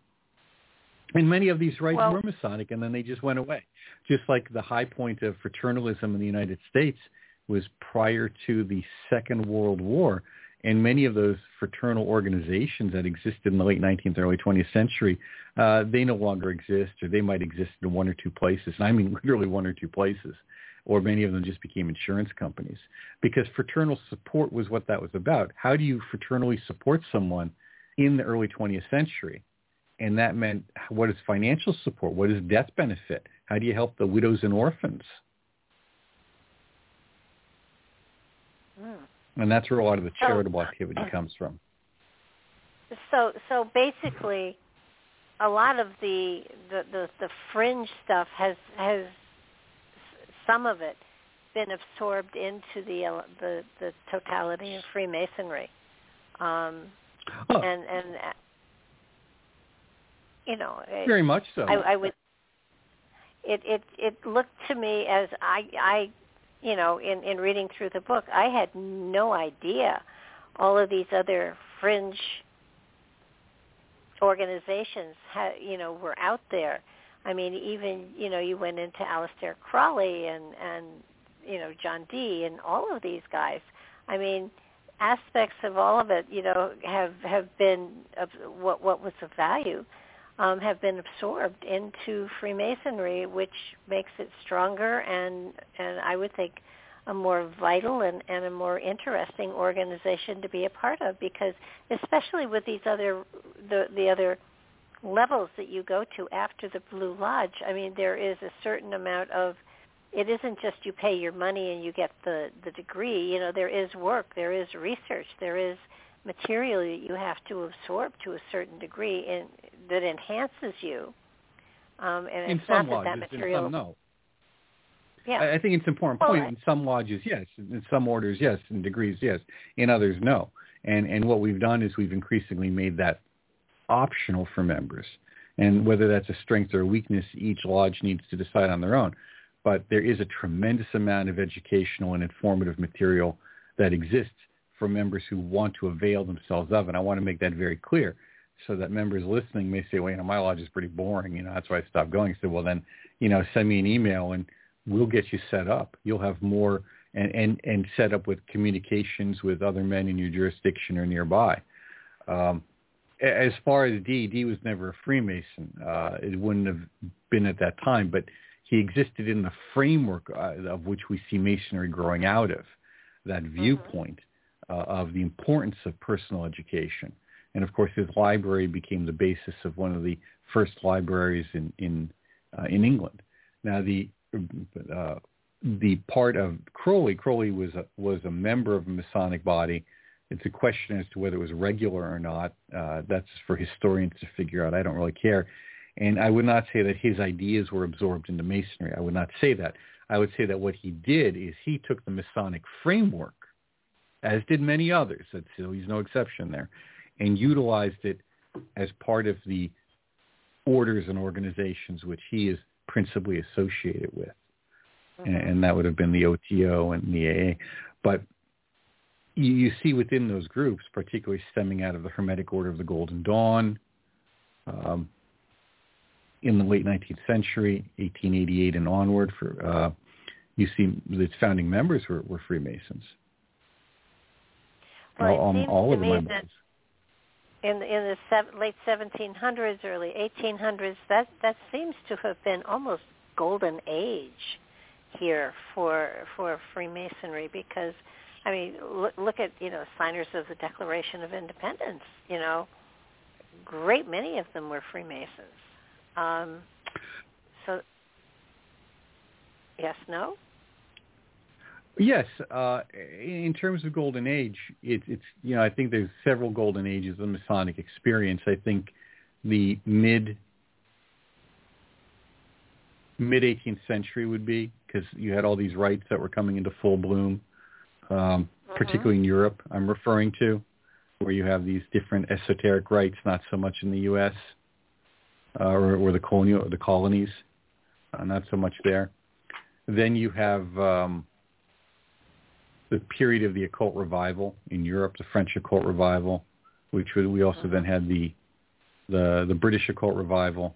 Speaker 2: And many of these rites well, were Masonic, and then they just went away. Just like the high point of fraternalism in the United States was prior to the Second World War, and many of those fraternal organizations that existed in the late 19th, early 20th century, uh, they no longer exist, or they might exist in one or two places. And I mean literally one or two places or many of them just became insurance companies because fraternal support was what that was about. How do you fraternally support someone in the early 20th century? And that meant what is financial support? What is death benefit? How do you help the widows and orphans? Mm. And that's where a lot of the charitable so, activity comes from.
Speaker 1: So, so basically, a lot of the, the the the fringe stuff has has some of it been absorbed into the uh, the, the totality of Freemasonry, um, oh. and and uh, you know
Speaker 2: it, very much so.
Speaker 1: I, I would. It it it looked to me as I I you know in in reading through the book I had no idea all of these other fringe organizations ha, you know were out there I mean, even you know, you went into Aleister Crowley and and you know John Dee and all of these guys. I mean, aspects of all of it, you know, have have been of what what was of value, um, have been absorbed into Freemasonry, which makes it stronger and and I would think a more vital and, and a more interesting organization to be a part of because especially with these other the the other levels that you go to after the Blue Lodge, I mean, there is a certain amount of it isn't just you pay your money and you get the the degree. You know, there is work, there is research, there is material that you have to absorb to a certain degree and that enhances you. Um, and
Speaker 2: in
Speaker 1: it's
Speaker 2: some
Speaker 1: not
Speaker 2: lodges,
Speaker 1: that, that material.
Speaker 2: In some, no.
Speaker 1: Yeah.
Speaker 2: I think it's an important point. Well, in some lodges, yes. In some orders, yes. In degrees, yes. In others, no. And and what we've done is we've increasingly made that optional for members. And whether that's a strength or a weakness, each lodge needs to decide on their own. But there is a tremendous amount of educational and informative material that exists for members who want to avail themselves of it. I want to make that very clear so that members listening may say, well, you know, my lodge is pretty boring. You know, that's why I stopped going. I said, well, then, you know, send me an email and we'll get you set up. You'll have more and, and, and set up with communications with other men in your jurisdiction or nearby. Um, as far as Dee, Dee was never a Freemason. Uh, it wouldn't have been at that time, but he existed in the framework uh, of which we see Masonry growing out of, that mm-hmm. viewpoint uh, of the importance of personal education. And of course, his library became the basis of one of the first libraries in in uh, in England. Now, the uh, the part of Crowley, Crowley was a, was a member of a Masonic body it's a question as to whether it was regular or not. Uh, that's for historians to figure out. I don't really care. And I would not say that his ideas were absorbed into Masonry. I would not say that. I would say that what he did is he took the Masonic framework, as did many others, so he's no exception there, and utilized it as part of the orders and organizations which he is principally associated with. Mm-hmm. And that would have been the OTO and the AA. But you, you see within those groups, particularly stemming out of the Hermetic Order of the Golden Dawn, um, in the late 19th century, 1888 and onward, for uh, you see its founding members were, were Freemasons.
Speaker 1: Well,
Speaker 2: all,
Speaker 1: it seems
Speaker 2: all
Speaker 1: to me that in in the late 1700s, early 1800s, that that seems to have been almost golden age here for for Freemasonry because I mean, look, look at you know signers of the Declaration of Independence. You know, great many of them were Freemasons. Um, so, yes, no.
Speaker 2: Yes, uh, in terms of golden age, it's it's you know I think there's several golden ages of the Masonic experience. I think the mid mid 18th century would be because you had all these rites that were coming into full bloom, um,
Speaker 1: Mm-hmm.
Speaker 2: particularly in Europe. I'm referring to where you have these different esoteric rites, not so much in the U.S. Uh, or, or the colonial the colonies, uh, not so much there. Then you have um, the period of the occult revival in Europe, the French occult revival, which we also then had the the the British occult revival,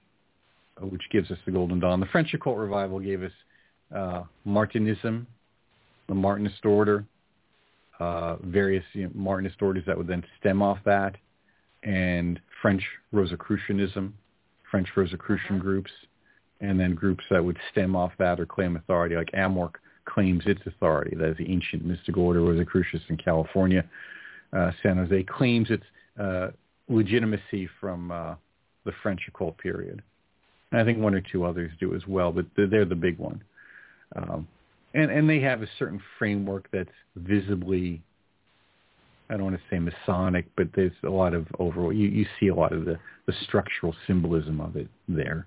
Speaker 2: uh, which gives us the Golden Dawn. The French occult revival gave us uh, Martinism, the Martinist order, uh, various you know, Martinist orders that would then stem off that, and French Rosicrucianism, French Rosicrucian groups, and then groups that would stem off that or claim authority, like AMORC claims its authority. That is the ancient mystical order Rosae Crucis in California. Uh, San Jose claims its uh, legitimacy from uh, the French occult period. And I think one or two others do as well, but they're, they're the big one. Um, and and they have a certain framework that's visibly I don't want to say Masonic, but there's a lot of overall you, you see a lot of the, the structural symbolism of it there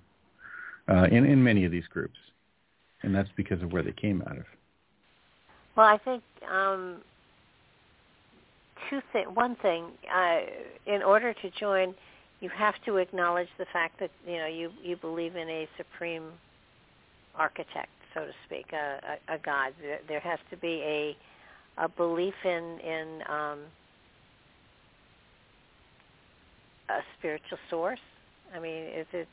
Speaker 2: uh, in in many of these groups, and that's because of where they came out of.
Speaker 1: Well, I think um, two thing. One thing, uh, in order to join, you have to acknowledge the fact that you know you you believe in a supreme architect, so to speak, a, a, a god. There, there has to be a a belief in in um, a spiritual source. I mean, is it?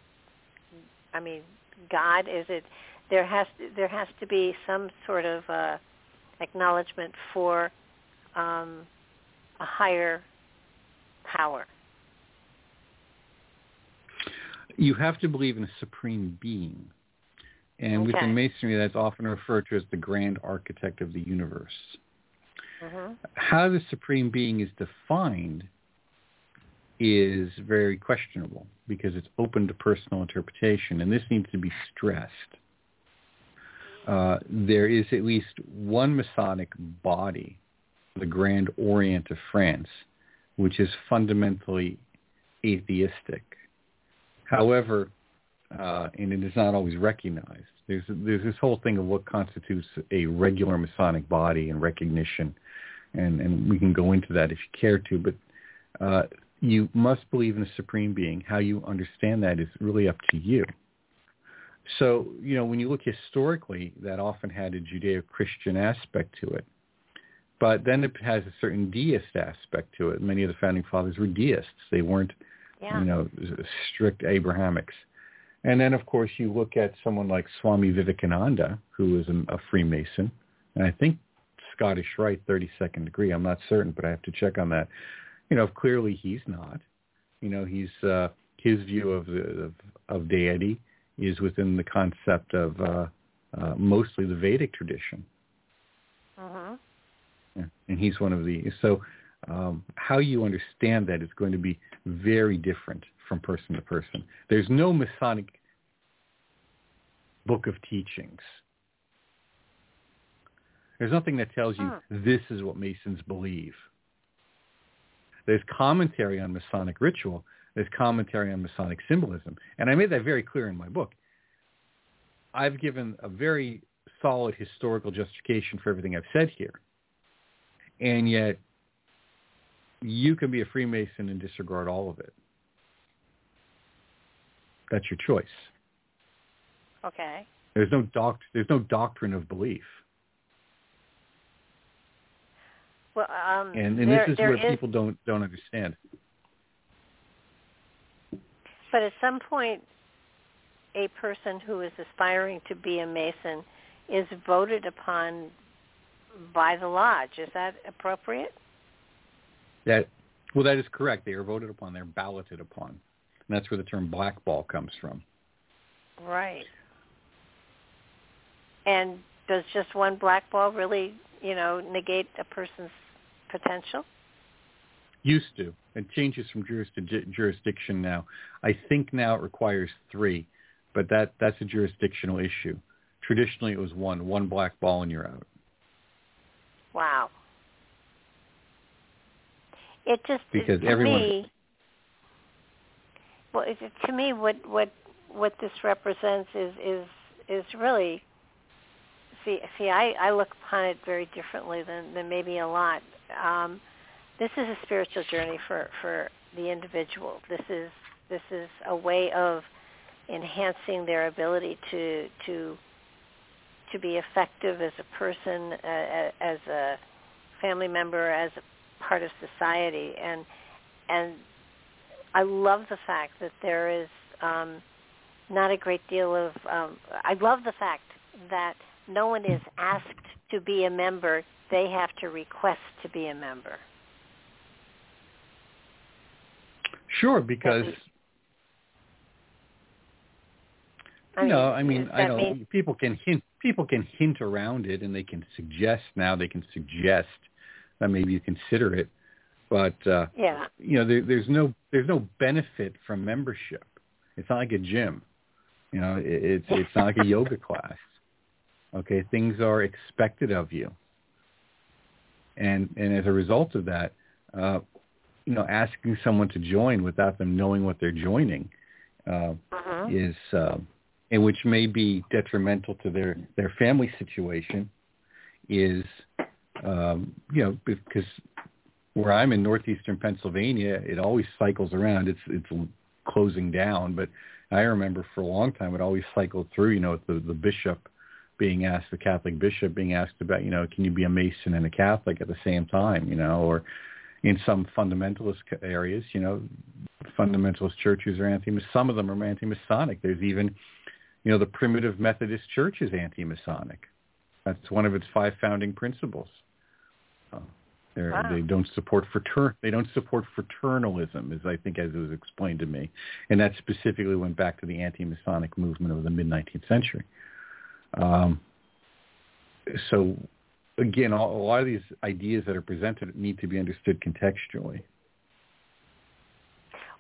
Speaker 1: I mean, God. Is it? There has to, there has to be some sort of uh, acknowledgement for um, a higher power.
Speaker 2: You have to believe in a supreme being. And
Speaker 1: Okay.
Speaker 2: within Masonry, that's often referred to as the grand architect of the universe.
Speaker 1: hmm
Speaker 2: How the supreme being is defined is very questionable because it's open to personal interpretation, and this needs to be stressed. Uh, there is at least one Masonic body, the Grand Orient of France, which is fundamentally atheistic. However, uh, and it is not always recognized. There's there's this whole thing of what constitutes a regular Masonic body and recognition, and and we can go into that if you care to. But uh, you must believe in a supreme being. How you understand that is really up to you. So you know when you look historically, that often had a Judeo-Christian aspect to it. But then it has a certain deist aspect to it. Many of the founding fathers were deists. They weren't
Speaker 1: Yeah.
Speaker 2: you know, strict Abrahamics. And then, of course, you look at someone like Swami Vivekananda, who is a, a Freemason, and I think Scottish Rite, 32nd degree. I'm not certain, but I have to check on that. You know, clearly he's not. You know, he's uh, his view of, the, of of deity is within the concept of uh, uh, mostly the Vedic tradition.
Speaker 1: hmm
Speaker 2: Yeah. And he's one of the so um, how you understand that is going to be very different from person to person. There's no Masonic book of teachings. There's nothing that tells you
Speaker 1: Hmm.
Speaker 2: this is what Masons believe. There's commentary on Masonic ritual. There's commentary on Masonic symbolism. And I made that very clear in my book. I've given a very solid historical justification for everything I've said here. And yet you can be a Freemason and disregard all of it. That's your choice.
Speaker 1: Okay.
Speaker 2: There's no doct- there's no doctrine of belief.
Speaker 1: Well, um,
Speaker 2: And, and
Speaker 1: there,
Speaker 2: this is where people don't don't understand.
Speaker 1: But at some point, a person who is aspiring to be a Mason is voted upon by the lodge. Is that appropriate?
Speaker 2: That well that is correct. They are voted upon, they're balloted upon. And that's where the term blackball comes from.
Speaker 1: Right. And does just one blackball really, you know, negate a person's potential?
Speaker 2: Used to. It changes from jurisdi- jurisdiction now. I think now it requires three, but that that's a jurisdictional issue. Traditionally, it was one. One black ball and you're out.
Speaker 1: Wow. It just
Speaker 2: because
Speaker 1: to
Speaker 2: everyone
Speaker 1: me, well, it, to me, what what what this represents is is is really see see I I look upon it very differently than than maybe a lot. Um, this is a spiritual journey for for the individual. This is this is a way of enhancing their ability to to to be effective as a person, uh, as a family member, as a part of society, and and I love the fact that there is um, not a great deal of. Um, I love the fact that no one is asked to be a member; they have to request to be a member.
Speaker 2: Sure, because
Speaker 1: I mean,
Speaker 2: no, I mean I don't.
Speaker 1: mean-
Speaker 2: People can hint. People can hint around it, and they can suggest. Now they can suggest that maybe you consider it, but uh,
Speaker 1: Yeah.
Speaker 2: you know, there, there's no there's no benefit from membership. It's not like a gym. You know, it, it's it's not like a yoga class. Okay, things are expected of you, and and as a result of that, uh, you know, asking someone to join without them knowing what they're joining uh,
Speaker 1: Mhm.
Speaker 2: is, uh, and which may be detrimental to their their family situation, is, um, you know, because where I'm in northeastern Pennsylvania, it always cycles around. It's it's closing down, but I remember for a long time it always cycled through. You know, the the bishop being asked, the Catholic bishop being asked about, you know, can you be a Mason and a Catholic at the same time? You know, or in some fundamentalist areas, you know, fundamentalist churches are anti. Some of them are anti-Masonic. There's even, you know, the primitive Methodist Church is anti-Masonic. That's one of its five founding principles. Uh,
Speaker 1: Wow.
Speaker 2: They don't support frater- They don't support fraternalism, as I think as it was explained to me, and that specifically went back to the anti-Masonic movement of the mid 19th century. Um, so, again, a lot of these ideas that are presented need to be understood contextually.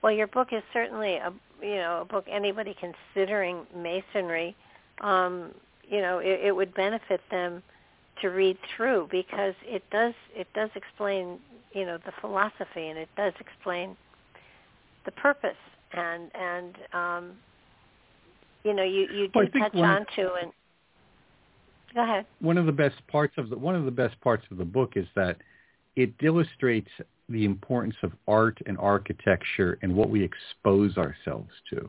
Speaker 1: Well, your book is certainly a you know a book anybody considering masonry, um, you know, it, it would benefit them to read through because it does it does explain you know the philosophy and it does explain the purpose and and um, you know you you do touch on to and go ahead.
Speaker 2: one of the best parts of the one of the best parts of the book is that it illustrates the importance of art and architecture and what we expose ourselves to.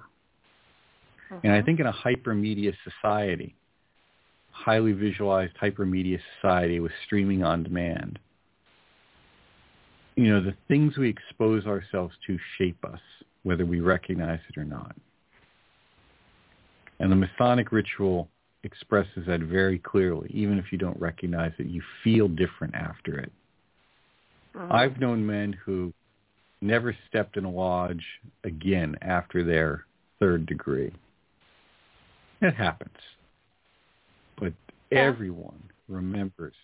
Speaker 2: And I
Speaker 1: Mhm.
Speaker 2: think in a hypermedia society, highly visualized hypermedia society with streaming on demand, you know, the things we expose ourselves to shape us, whether we recognize it or not. And the Masonic ritual expresses that very clearly. Even if you don't recognize it, you feel different after it.
Speaker 1: Mhm.
Speaker 2: I've known men who never stepped in a lodge again after their third degree. It happens. But
Speaker 1: Yeah.
Speaker 2: everyone remembers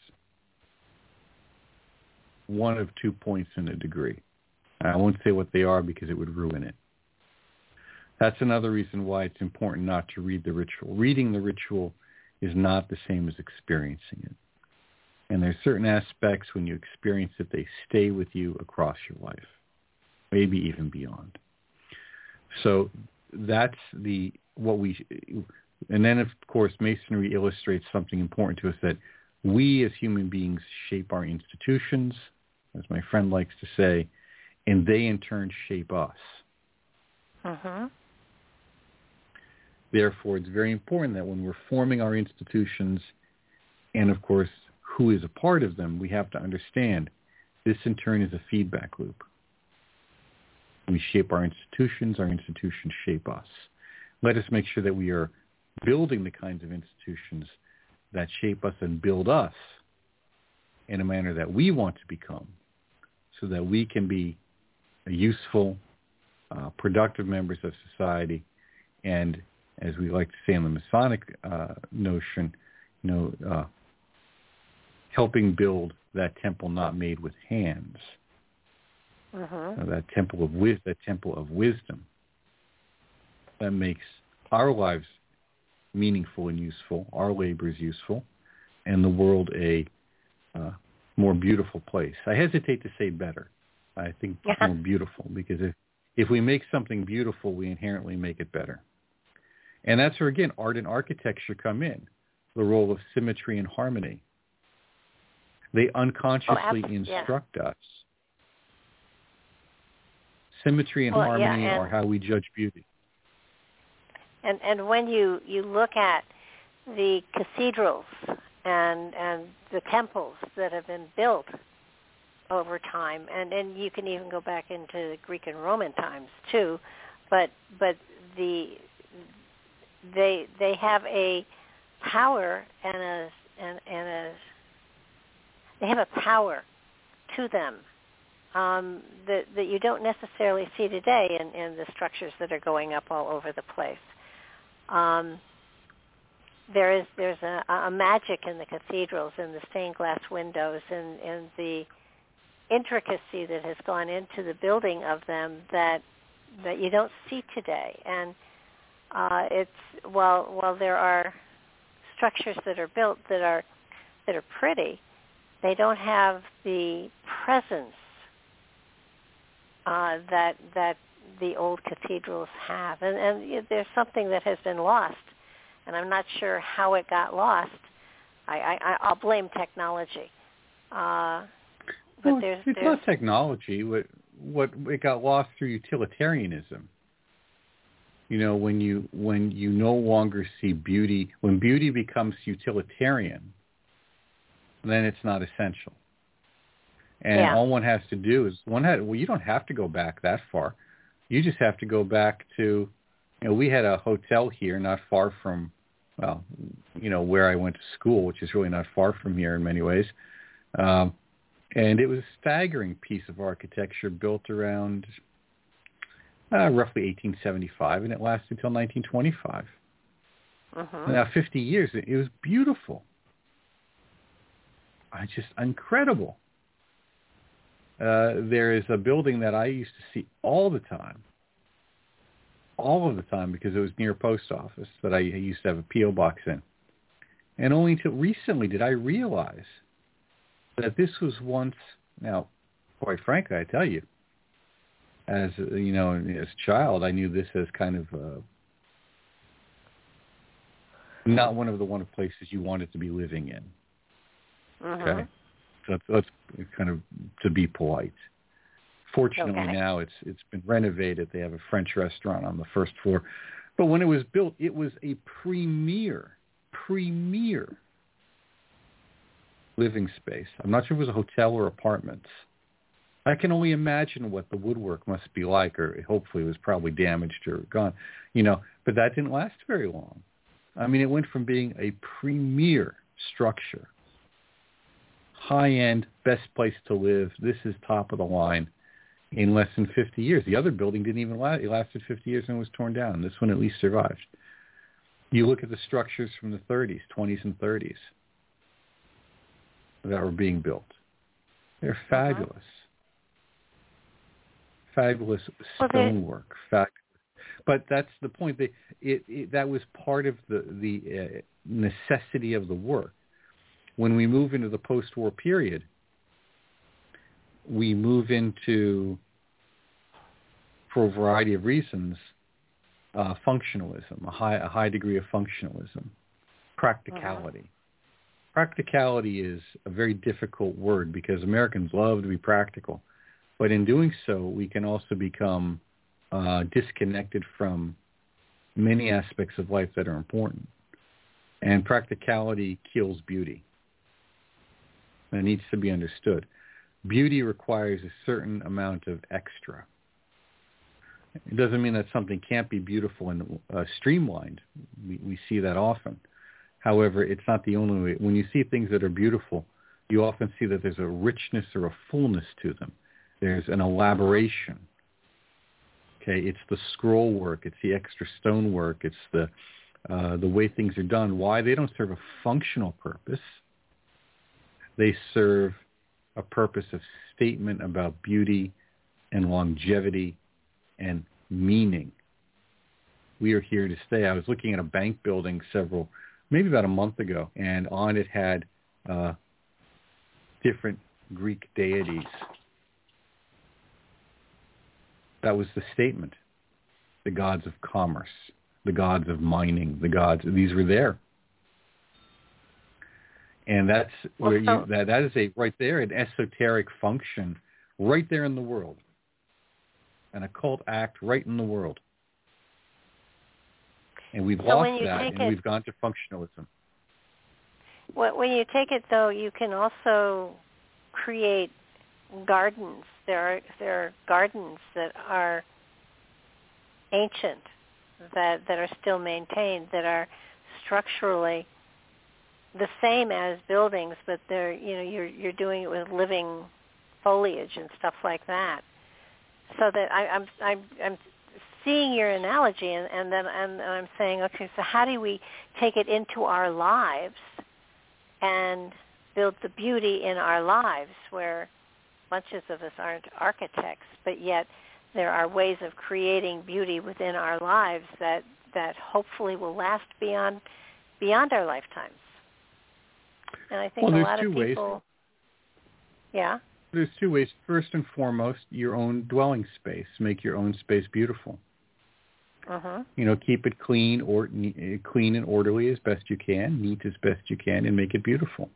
Speaker 2: one of two points in a degree. I won't say what they are because it would ruin it. That's another reason why it's important not to read the ritual. Reading the ritual is not the same as experiencing it. And there's certain aspects when you experience it, they stay with you across your life, maybe even beyond. So that's the what we, and then of course Masonry illustrates something important to us that we as human beings shape our institutions, as my friend likes to say, and they in turn shape us.
Speaker 1: Mhm.
Speaker 2: Therefore, it's very important that when we're forming our institutions, and of course, who is a part of them, we have to understand this in turn is a feedback loop. We shape our institutions, our institutions shape us. Let us make sure that we are building the kinds of institutions that shape us and build us in a manner that we want to become so that we can be useful, uh, productive members of society and as we like to say in the Masonic uh, notion, you know, uh, helping build that temple not made with hands,
Speaker 1: Mhm.
Speaker 2: uh, that temple of wis- that temple of wisdom that makes our lives meaningful and useful, our labors useful, and the world a uh, more beautiful place. I hesitate to say better. I think
Speaker 1: Yeah.
Speaker 2: more beautiful because if if we make something beautiful, we inherently make it better. And that's where again art and architecture come in, the role of symmetry and harmony. They unconsciously
Speaker 1: oh, yeah.
Speaker 2: instruct us. Symmetry and
Speaker 1: Well, yeah,
Speaker 2: harmony
Speaker 1: and-
Speaker 2: are how we judge beauty.
Speaker 1: And and when you you look at the cathedrals and and the temples that have been built over time, and and you can even go back into Greek and Roman times too, but but the they they have a power and a and and a they have a power to them um, that that you don't necessarily see today in, in the structures that are going up all over the place. Um, there is there's a, a magic in the cathedrals and the stained glass windows and, and the intricacy that has gone into the building of them that that you don't see today. And uh, it's while while there are structures that are built that are that are pretty, they don't have the presence uh, that that the old cathedrals have, and, and there's something that has been lost, and I'm not sure how it got lost. I, I I'll blame technology, uh, but
Speaker 2: Well,
Speaker 1: there's
Speaker 2: it's
Speaker 1: there's
Speaker 2: not technology. What what it got lost through utilitarianism. You know, when you when you no longer see beauty, when beauty becomes utilitarian, then it's not essential. And
Speaker 1: Yeah.
Speaker 2: all one has to do is one had well, you don't have to go back that far. You just have to go back to, you know, we had a hotel here not far from, well, you know, where I went to school, which is really not far from here in many ways. Um, and it was a staggering piece of architecture built around uh, roughly 1875, and it lasted until 1925.
Speaker 1: mhm.
Speaker 2: Now, 50 years, it, it was beautiful. I just incredible. Uh, there is a building that I used to see all the time, all of the time because it was near a post office that I used to have a PO box in, and only until recently did I realize that this was once. Now, quite frankly, I tell you, as you know, as a child, I knew this as kind of. Uh, not one of the one of places you wanted to be living in.
Speaker 1: Mhm.
Speaker 2: Okay, so that's, that's kind of to be polite. Fortunately,
Speaker 1: Okay.
Speaker 2: now it's it's been renovated. They have a French restaurant on the first floor, but when it was built, it was a premier, premier living space. I'm not sure if it was a hotel or apartments. I can only imagine what the woodwork must be like, or hopefully it was probably damaged or gone, you know. But that didn't last very long. I mean, it went from being a premier structure, high-end, best place to live. This is top of the line in less than 50 years. The other building didn't even last. It lasted 50 years and was torn down. This one at least survived. You look at the structures from the 30s, 20s, and 30s that were being built. They're uh-huh. fabulous. Fabulous
Speaker 1: Well,
Speaker 2: stonework. Fabulous. But that's the point. They, it, it, that was part of the, the uh, necessity of the work. When we move into the post-war period, we move into, for a variety of reasons, uh, functionalism, a high, a high degree of functionalism, practicality. Practicality is a very difficult word because Americans love to be practical. But in doing so, we can also become uh, disconnected from many aspects of life that are important. And practicality kills beauty. That needs to be understood. Beauty requires a certain amount of extra. It doesn't mean that something can't be beautiful and uh, streamlined. We, we see that often. However, it's not the only way. When you see things that are beautiful, you often see that there's a richness or a fullness to them. There's an elaboration. Okay, it's the scroll work, it's the extra stone work, it's the uh, the way things are done. Why they don't serve a functional purpose. They serve a purpose of statement about beauty and longevity and meaning. We are here to stay. I was looking at a bank building several, maybe about a month ago, and on it had uh, different Greek deities. That was the statement. The gods of commerce, the gods of mining, the gods, these were there. And that's where you, that, that is a, right there, an esoteric function right there in the world. An occult act right in the world. And we've
Speaker 1: So
Speaker 2: lost that and
Speaker 1: it-
Speaker 2: we've gone to functionalism.
Speaker 1: When you take it though, you can also create gardens. There are there are gardens that are ancient, that that are still maintained, that are structurally the same as buildings, but they're you know you're you're doing it with living foliage and stuff like that. So that I, I'm I'm I'm seeing your analogy, and, and then and, and I'm saying, okay, so how do we take it into our lives and build the beauty in our lives where bunches of us aren't architects, but yet there are ways of creating beauty within our lives that, that hopefully will last beyond beyond our lifetimes. And I think
Speaker 2: Well,
Speaker 1: a lot
Speaker 2: two
Speaker 1: of
Speaker 2: ways.
Speaker 1: people Yeah.
Speaker 2: There's two ways. First and foremost, your own dwelling space. Make your own space beautiful.
Speaker 1: Mhm.
Speaker 2: You know, keep it clean or clean and orderly as best you can, neat as best you can, and make it beautiful.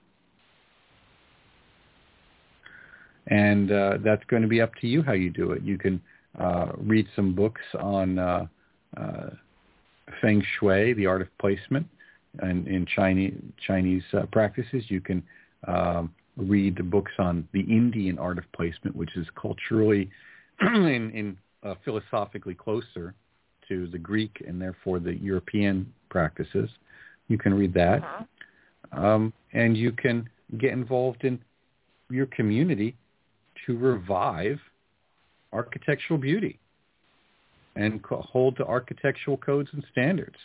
Speaker 2: And uh, that's going to be up to you how you do it. You can uh, read some books on uh, uh, feng shui, the art of placement, and in Chinese Chinese uh, practices. You can um, read the books on the Indian art of placement, which is culturally and, and uh, philosophically closer to the Greek and therefore the European practices. You can read that,
Speaker 1: Uh-huh.
Speaker 2: um, and you can get involved in your community to revive architectural beauty and hold to architectural codes and standards.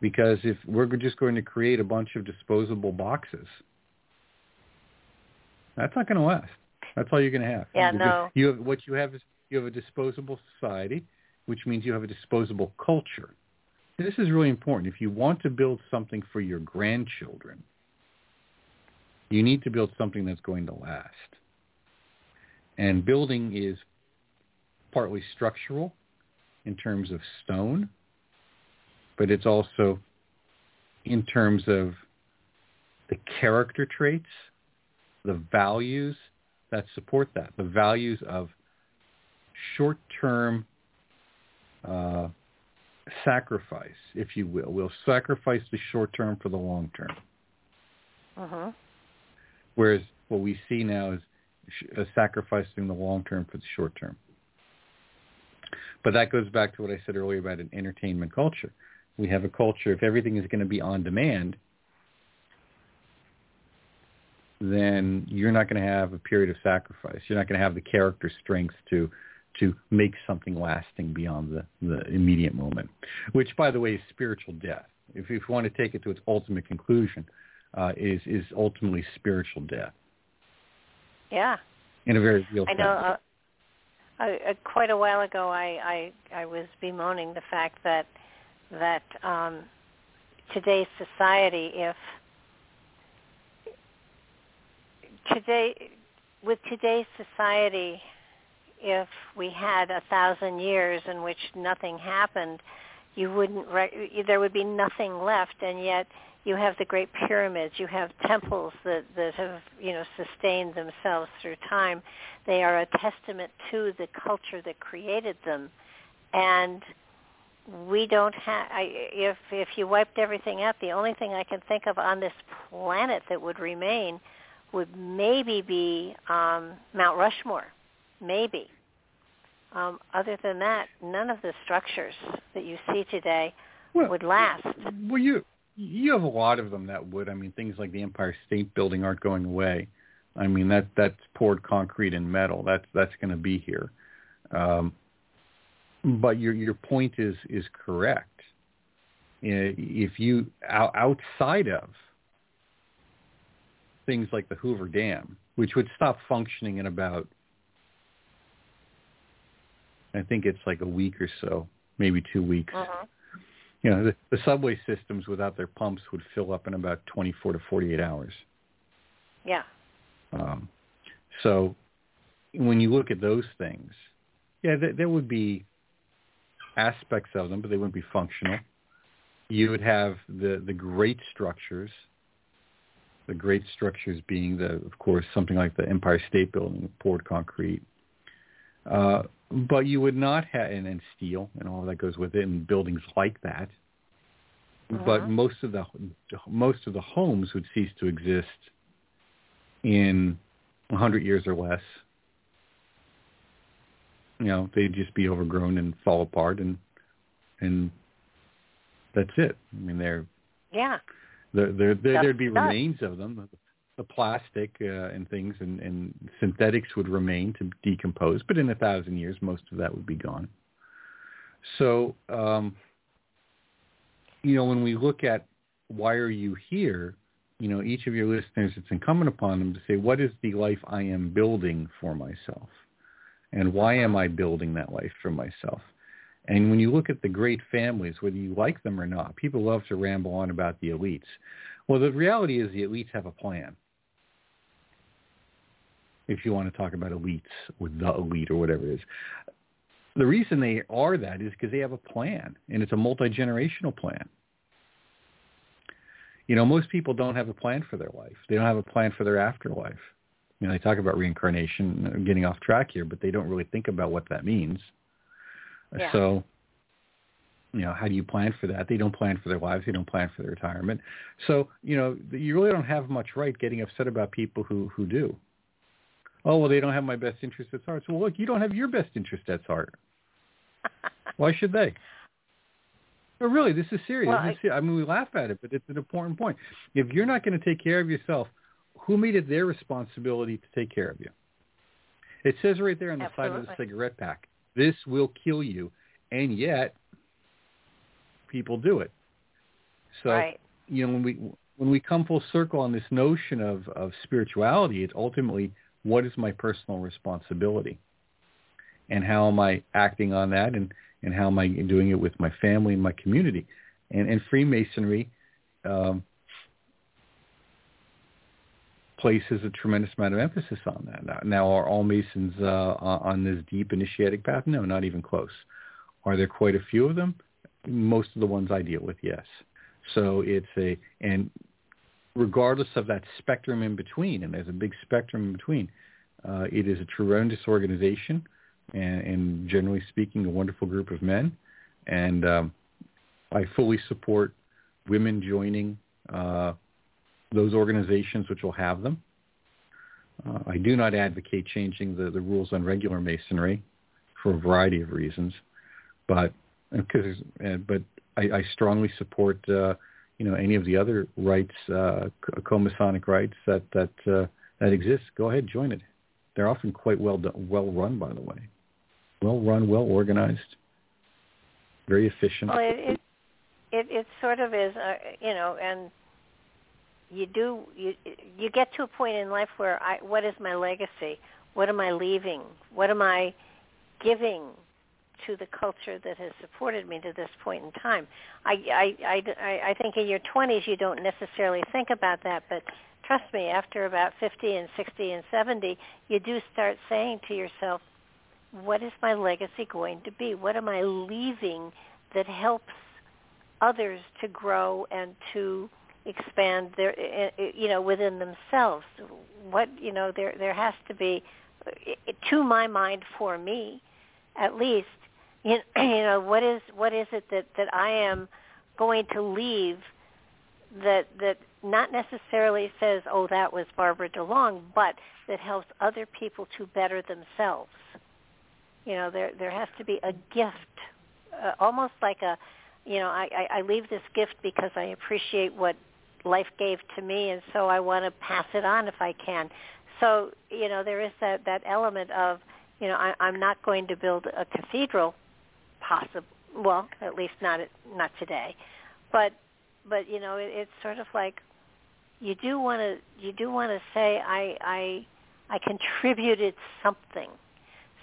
Speaker 2: Because if we're just going to create a bunch of disposable boxes, that's not going to last. That's all you're going to have.
Speaker 1: Yeah,
Speaker 2: You're
Speaker 1: no.
Speaker 2: You have, what you have is you have a disposable society, which means you have a disposable culture. This is really important. If you want to build something for your grandchildren, you need to build something that's going to last. And building is partly structural in terms of stone, but it's also in terms of the character traits, the values that support that, the values of short-term uh, sacrifice, if you will. We'll sacrifice the short term for the long term.
Speaker 1: Mhm.
Speaker 2: Whereas what we see now is uh, sacrificing the long term for the short term. But that goes back to what I said earlier about an entertainment culture. We have a culture, if everything is going to be on demand, then you're not going to have a period of sacrifice. You're not going to have the character strength to to make something lasting beyond the, the immediate moment, which, by the way, is spiritual death. If you want to take it to its ultimate conclusion, uh, is is ultimately spiritual death
Speaker 1: Yeah.
Speaker 2: in a very real
Speaker 1: I
Speaker 2: sense.
Speaker 1: know. Uh, I, uh, quite a while ago, I, I I was bemoaning the fact that that um, today's society, if today with today's society, if we had a thousand years in which nothing happened, you wouldn't. Re- there would be nothing left, and yet you have the great pyramids, you have temples that, that have, you know, sustained themselves through time. They are a testament to the culture that created them. And we don't have, if, if you wiped everything out, the only thing I can think of on this planet that would remain would maybe be um, Mount Rushmore, maybe. Um, other than that, none of the structures that you see today
Speaker 2: Well,
Speaker 1: would last.
Speaker 2: Well, you you have a lot of them that would. I mean, things like the Empire State Building aren't going away. I mean, that that's poured concrete and metal. That's that's going to be here. Um, but your your point is is correct. Uh, If you outside of things like the Hoover Dam, which would stop functioning in about, I think it's like a week or so, maybe two weeks
Speaker 1: Mhm.
Speaker 2: You know, the, the subway systems without their pumps would fill up in about 24 to 48 hours.
Speaker 1: Yeah.
Speaker 2: Um, so when you look at those things, yeah, th- there would be aspects of them, but they wouldn't be functional. You would have the, the great structures, the great structures being the, of course, something like the Empire State Building, poured concrete. Uh, but you would not have, and, and steel and all that goes with it, and buildings like that.
Speaker 1: Uh-huh.
Speaker 2: But most of the most of the homes would cease to exist in 100 years or less. You know, they'd just be overgrown and fall apart, and and that's it. I mean, they're
Speaker 1: Yeah.
Speaker 2: there, there, there, there'd be remains of them. The, plastic uh, and things and, and synthetics would remain to decompose, but in a thousand years, most of that would be gone. So, um, you know, when we look at why are you here, you know, each of your listeners, it's incumbent upon them to say, what is the life I am building for myself? And why am I building that life for myself? And when you look at the great families, whether you like them or not, people love to ramble on about the elites. Well, the reality is the elites have a plan. If you want to talk about elites or the elite or whatever it is. The reason they are that is because they have a plan, and it's a multi-generational plan. You know, most people don't have a plan for their life. They don't have a plan for their afterlife. You know, they talk about reincarnation, uh, getting off track here, but they don't really think about what that means.
Speaker 1: Yeah.
Speaker 2: So, you know, how do you plan for that? They don't plan for their lives. They don't plan for their retirement. So, you know, you really don't have much right getting upset about people who, who do. Oh, well, they don't have my best interest at heart. So, well, look, you don't have your best interest at heart. Why should they? No, really, this is serious.
Speaker 1: Well,
Speaker 2: ser- I mean, we laugh at it, but it's an important point. If you're not going to take care of yourself, who made it their responsibility to take care of you? It says right there on the side of the cigarette pack, this will kill you. And yet, people do it. So,
Speaker 1: right.
Speaker 2: you know, when we when we come full circle on this notion of, of spirituality, it's ultimately what is my personal responsibility? And how am I acting on that and, and how am I doing it with my family and my community? And, and Freemasonry um, places a tremendous amount of emphasis on that. Now, now are all Masons uh, on this deep initiatic path? No, not even close. Are there quite a few of them? Most of the ones I deal with, yes. So it's a, and regardless of that spectrum in between, and there's a big spectrum in between, uh, it is a tremendous organization and, and generally speaking, a wonderful group of men. And um, I fully support women joining uh, those organizations which will have them. Uh, I do not advocate changing the, the rules on regular masonry for a variety of reasons, but because uh, but I, I strongly support uh, you know any of the other rites, uh, co- co-Masonic rites that that uh, that exist. Go ahead, join it. They're often quite well done, well run, by the way, well run, well organized, very efficient.
Speaker 1: Well, it it it, it sort of is, uh, you know, and you do you you get to a point in life where I what is my legacy? What am I leaving? What am I giving to the culture that has supported me to this point in time? I I I I think in your 20s you don't necessarily think about that, but trust me, after about 50 and 60 and 70, you do start saying to yourself, what is my legacy going to be? What am I leaving that helps others to grow and to expand their eh, eh, you know within themselves what you know there there has to be eh, to my mind for me at least you know what is what is it that that I am going to leave that that not necessarily says oh that was Barbara DeLong but that helps other people to better themselves. You know there there has to be a gift uh, almost like a you know I, I I leave this gift because I appreciate what life gave to me and so I want to pass it on if I can. So you know there is that that element of you know I, I'm not going to build a cathedral possible well at least not not today. But but you know it, it's sort of like you do want to you do want to say I I I contributed something.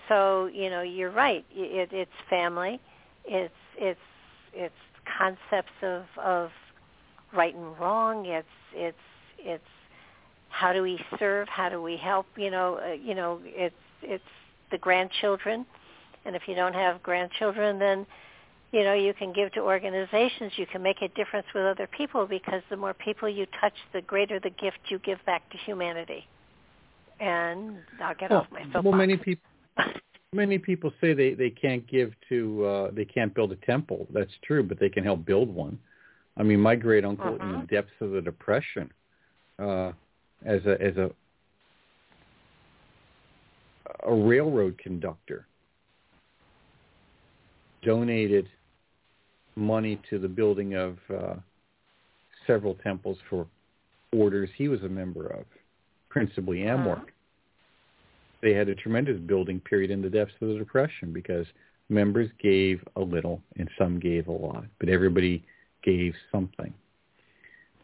Speaker 1: So you know you're right. It, it's family. It's it's it's concepts of of right and wrong. It's it's it's how do we serve? How do we help? You know, uh, you know, it's it's the grandchildren, and if you don't have grandchildren, then you know you can give to organizations. You can make a difference with other people because the more people you touch, the greater the gift you give back to humanity. And I'll get
Speaker 2: well,
Speaker 1: off my soapbox.
Speaker 2: Well, many people. Many people say they, they can't give to uh, they can't build a temple. That's true, but they can help build one. I mean, my great uncle
Speaker 1: uh-huh.
Speaker 2: in the depths of the depression, uh, as a as a a railroad conductor, donated money to the building of uh, several temples for orders he was a member of, principally AMORC.
Speaker 1: Uh-huh.
Speaker 2: They had a tremendous building period in the depths of the Depression because members gave a little and some gave a lot, but everybody gave something.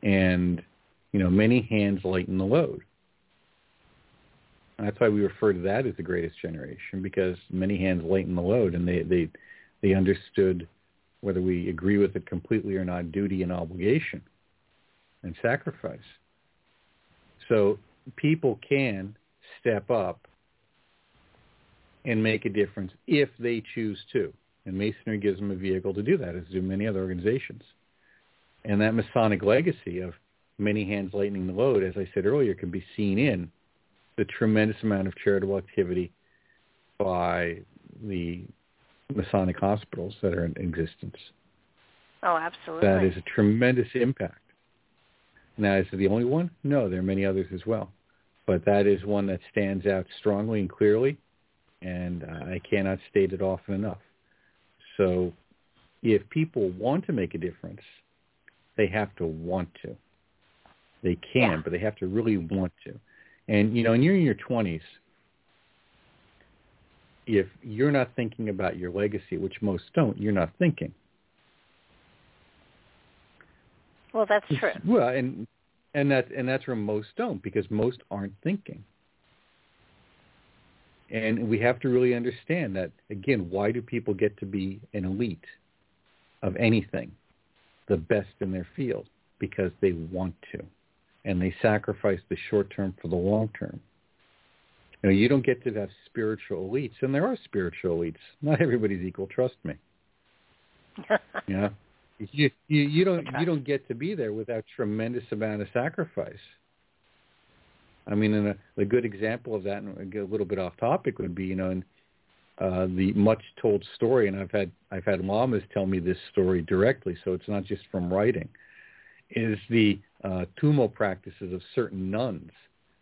Speaker 2: And, you know, many hands lighten the load. And that's why we refer to that as the greatest generation because many hands lighten the load and they, they, they understood whether we agree with it completely or not, duty and obligation and sacrifice. So people can step up and make a difference if they choose to. And Masonry gives them a vehicle to do that, as do many other organizations. And that Masonic legacy of many hands lightening the load, as I said earlier, can be seen in the tremendous amount of charitable activity by the Masonic hospitals that are in existence.
Speaker 1: Oh, absolutely.
Speaker 2: That is a tremendous impact. Now, is it the only one? No, there are many others as well. But that is one that stands out strongly and clearly, and I cannot state it often enough. So if people want to make a difference, they have to want to. They can,
Speaker 1: Yeah.
Speaker 2: but they have to really want to. And, you know, when you're in your 20s, if you're not thinking about your legacy, which most don't, you're not thinking.
Speaker 1: well, that's true.
Speaker 2: Well, and and that and that's where most don't because most aren't thinking. And we have to really understand that again, why do people get to be an elite of anything, the best in their field? Because they want to. And they sacrifice the short term for the long term. You know, you don't get to have spiritual elites, and there are spiritual elites. Not everybody's equal, trust me. You know, you you, you don't you don't get to be there without tremendous amount of sacrifice. I mean, and a, a good example of that, and a little bit off topic, would be you know, in uh, the much told story, and I've had I've had lamas tell me this story directly, so it's not just from writing. Is the uh, tumo practices of certain nuns,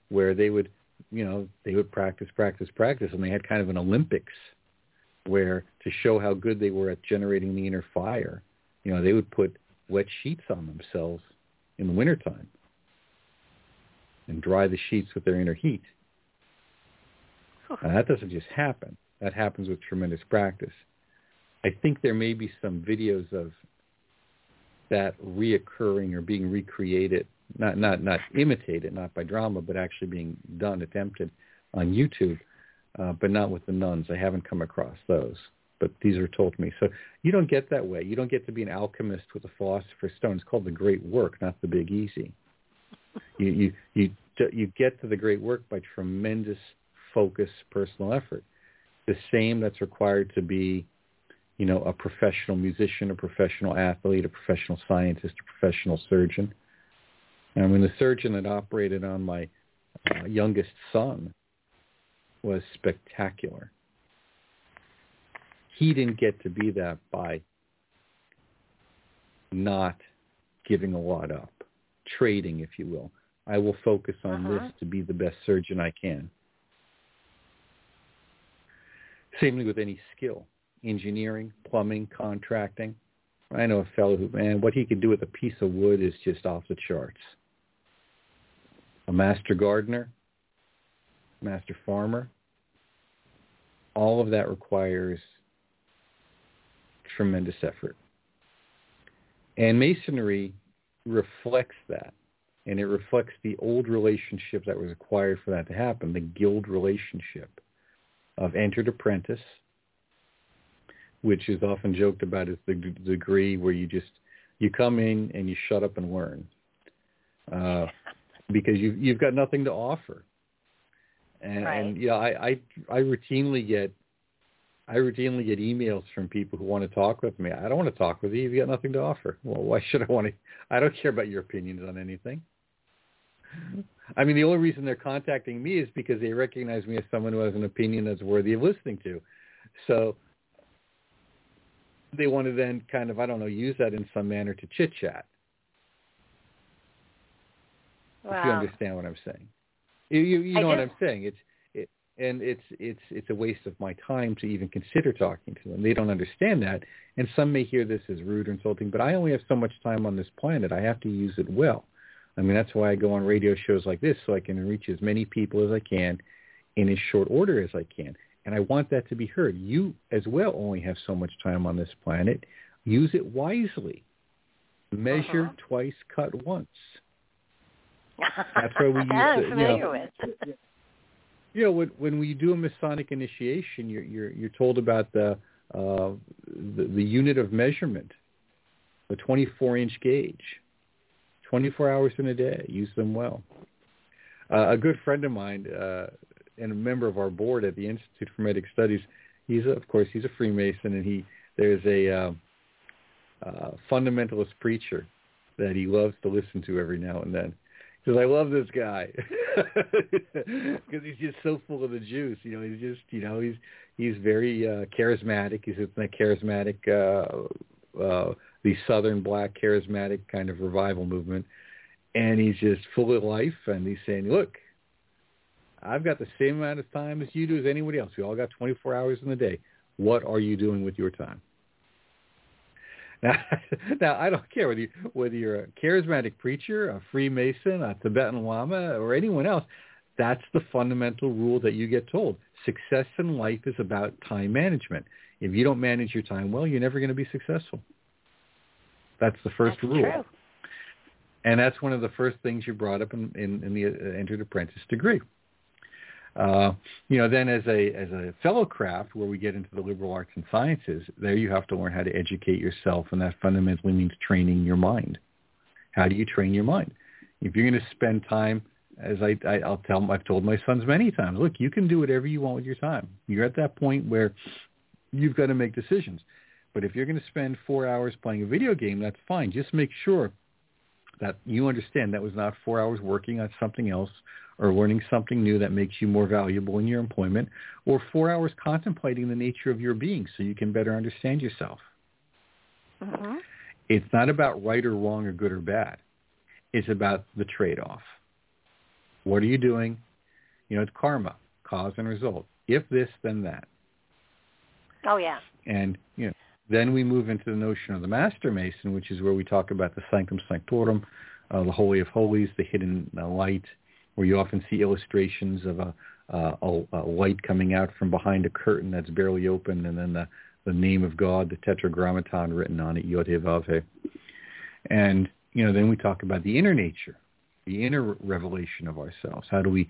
Speaker 2: where they would, you know, they would practice, practice, practice, and they had kind of an Olympics, where to show how good they were at generating the inner fire, you know, they would put wet sheets on themselves in the wintertime and dry the sheets with their inner heat. Now, that doesn't just happen. That happens with tremendous practice. I think there may be some videos of that reoccurring or being recreated, not not not imitated, not by drama, but actually being done, attempted on YouTube, uh, but not with the nuns. I haven't come across those, but these are told to me. So you don't get that way. You don't get to be an alchemist with a philosopher's stone. It's called the great work, not the big easy. You you you you get to the great work by tremendous focus, personal effort. The same that's required to be you know, a professional musician, a professional athlete, a professional scientist, a professional surgeon. And I mean, the surgeon that operated on my uh, youngest son was spectacular. He didn't get to be that by not giving a lot up, trading, if you will. I will focus on
Speaker 1: Uh-huh.
Speaker 2: this to be the best surgeon I can. Same with any skill engineering, plumbing, contracting. I know a fellow who, man, what he could do with a piece of wood is just off the charts. A master gardener, master farmer, all of that requires tremendous effort. And masonry reflects that. And it reflects the old relationship that was required for that to happen, the guild relationship of entered apprentice, which is often joked about as the degree where you just you come in and you shut up and learn. Uh, because you've you've got nothing to offer. And,
Speaker 1: Right.
Speaker 2: and yeah, I, I I routinely get I routinely get emails from people who want to talk with me. I don't want to talk with you. You've got nothing to offer. Well, why should I want to? I don't care about your opinions on anything. I mean, the only reason they're contacting me is because they recognize me as someone who has an opinion that's worthy of listening to. So they want to then kind of, I don't know, use that in some manner to chit chat. Wow. If you understand what I'm saying. You you, you know what. I'm saying. It's it, and it's it's it's a waste of my time to even consider talking to them. They don't understand that, and some may hear this as rude or insulting. But I only have so much time on this planet. I have to use it well. I mean, that's why I go on radio shows like this so I can reach as many people as I can in as short order as I can. And I want that to be heard. You as well only have so much time on this planet. Use it wisely. Measure
Speaker 1: Uh-huh.
Speaker 2: twice, cut once. That's why we use
Speaker 1: I'm
Speaker 2: you
Speaker 1: familiar
Speaker 2: know,
Speaker 1: with.
Speaker 2: you know, when when we do a Masonic initiation, you're you're you're told about the uh, the, the unit of measurement, the 24 inch gauge, 24 hours in a day. Use them well. Uh, a good friend of mine uh, and a member of our board at the Institute for Hermetic Studies, he's a, of course he's a Freemason, and he there's a uh, uh, fundamentalist preacher that he loves to listen to every now and then because I love this guy because he's just so full of the juice. You know, he's just you know he's he's very uh, charismatic. He's that charismatic, uh, uh, the Southern Black charismatic kind of revival movement, and he's just full of life. And he's saying, look. I've got the same amount of time as you do as anybody else. We all got 24 hours in the day. What are you doing with your time? Now, now I don't care whether you, whether you're a charismatic preacher, a Freemason, a Tibetan Lama, or anyone else. That's the fundamental rule that you get told. Success in life is about time management. If you don't manage your time well, you're never going to be successful. That's the first
Speaker 1: That's
Speaker 2: rule.
Speaker 1: true.
Speaker 2: And that's one of the first things you brought up in, in, in the uh, entered apprentice degree. Uh, you know, then as a as a fellow craft, where we get into the liberal arts and sciences, there you have to learn how to educate yourself, and that fundamentally means training your mind. How do you train your mind? If you're going to spend time, as I, I I'll tell, I've told my sons many times, look, you can do whatever you want with your time. You're at that point where you've got to make decisions. But if you're going to spend four hours playing a video game, that's fine. Just make sure that you understand that was not four hours working on something else or learning something new that makes you more valuable in your employment or four hours contemplating the nature of your being so you can better understand yourself.
Speaker 1: hmm
Speaker 2: It's not about right or wrong or good or bad. It's about the trade-off. What are you doing? You know, it's karma, cause and result. If this, then that.
Speaker 1: Oh yeah.
Speaker 2: And you know, then we move into the notion of the Master Mason, which is where we talk about the Sanctum Sanctorum, uh, the Holy of Holies, the hidden uh, light, where you often see illustrations of a, a, a light coming out from behind a curtain that's barely open, and then the, the name of God, the Tetragrammaton written on it, Yod And you know, then we talk about the inner nature, the inner revelation of ourselves. How do we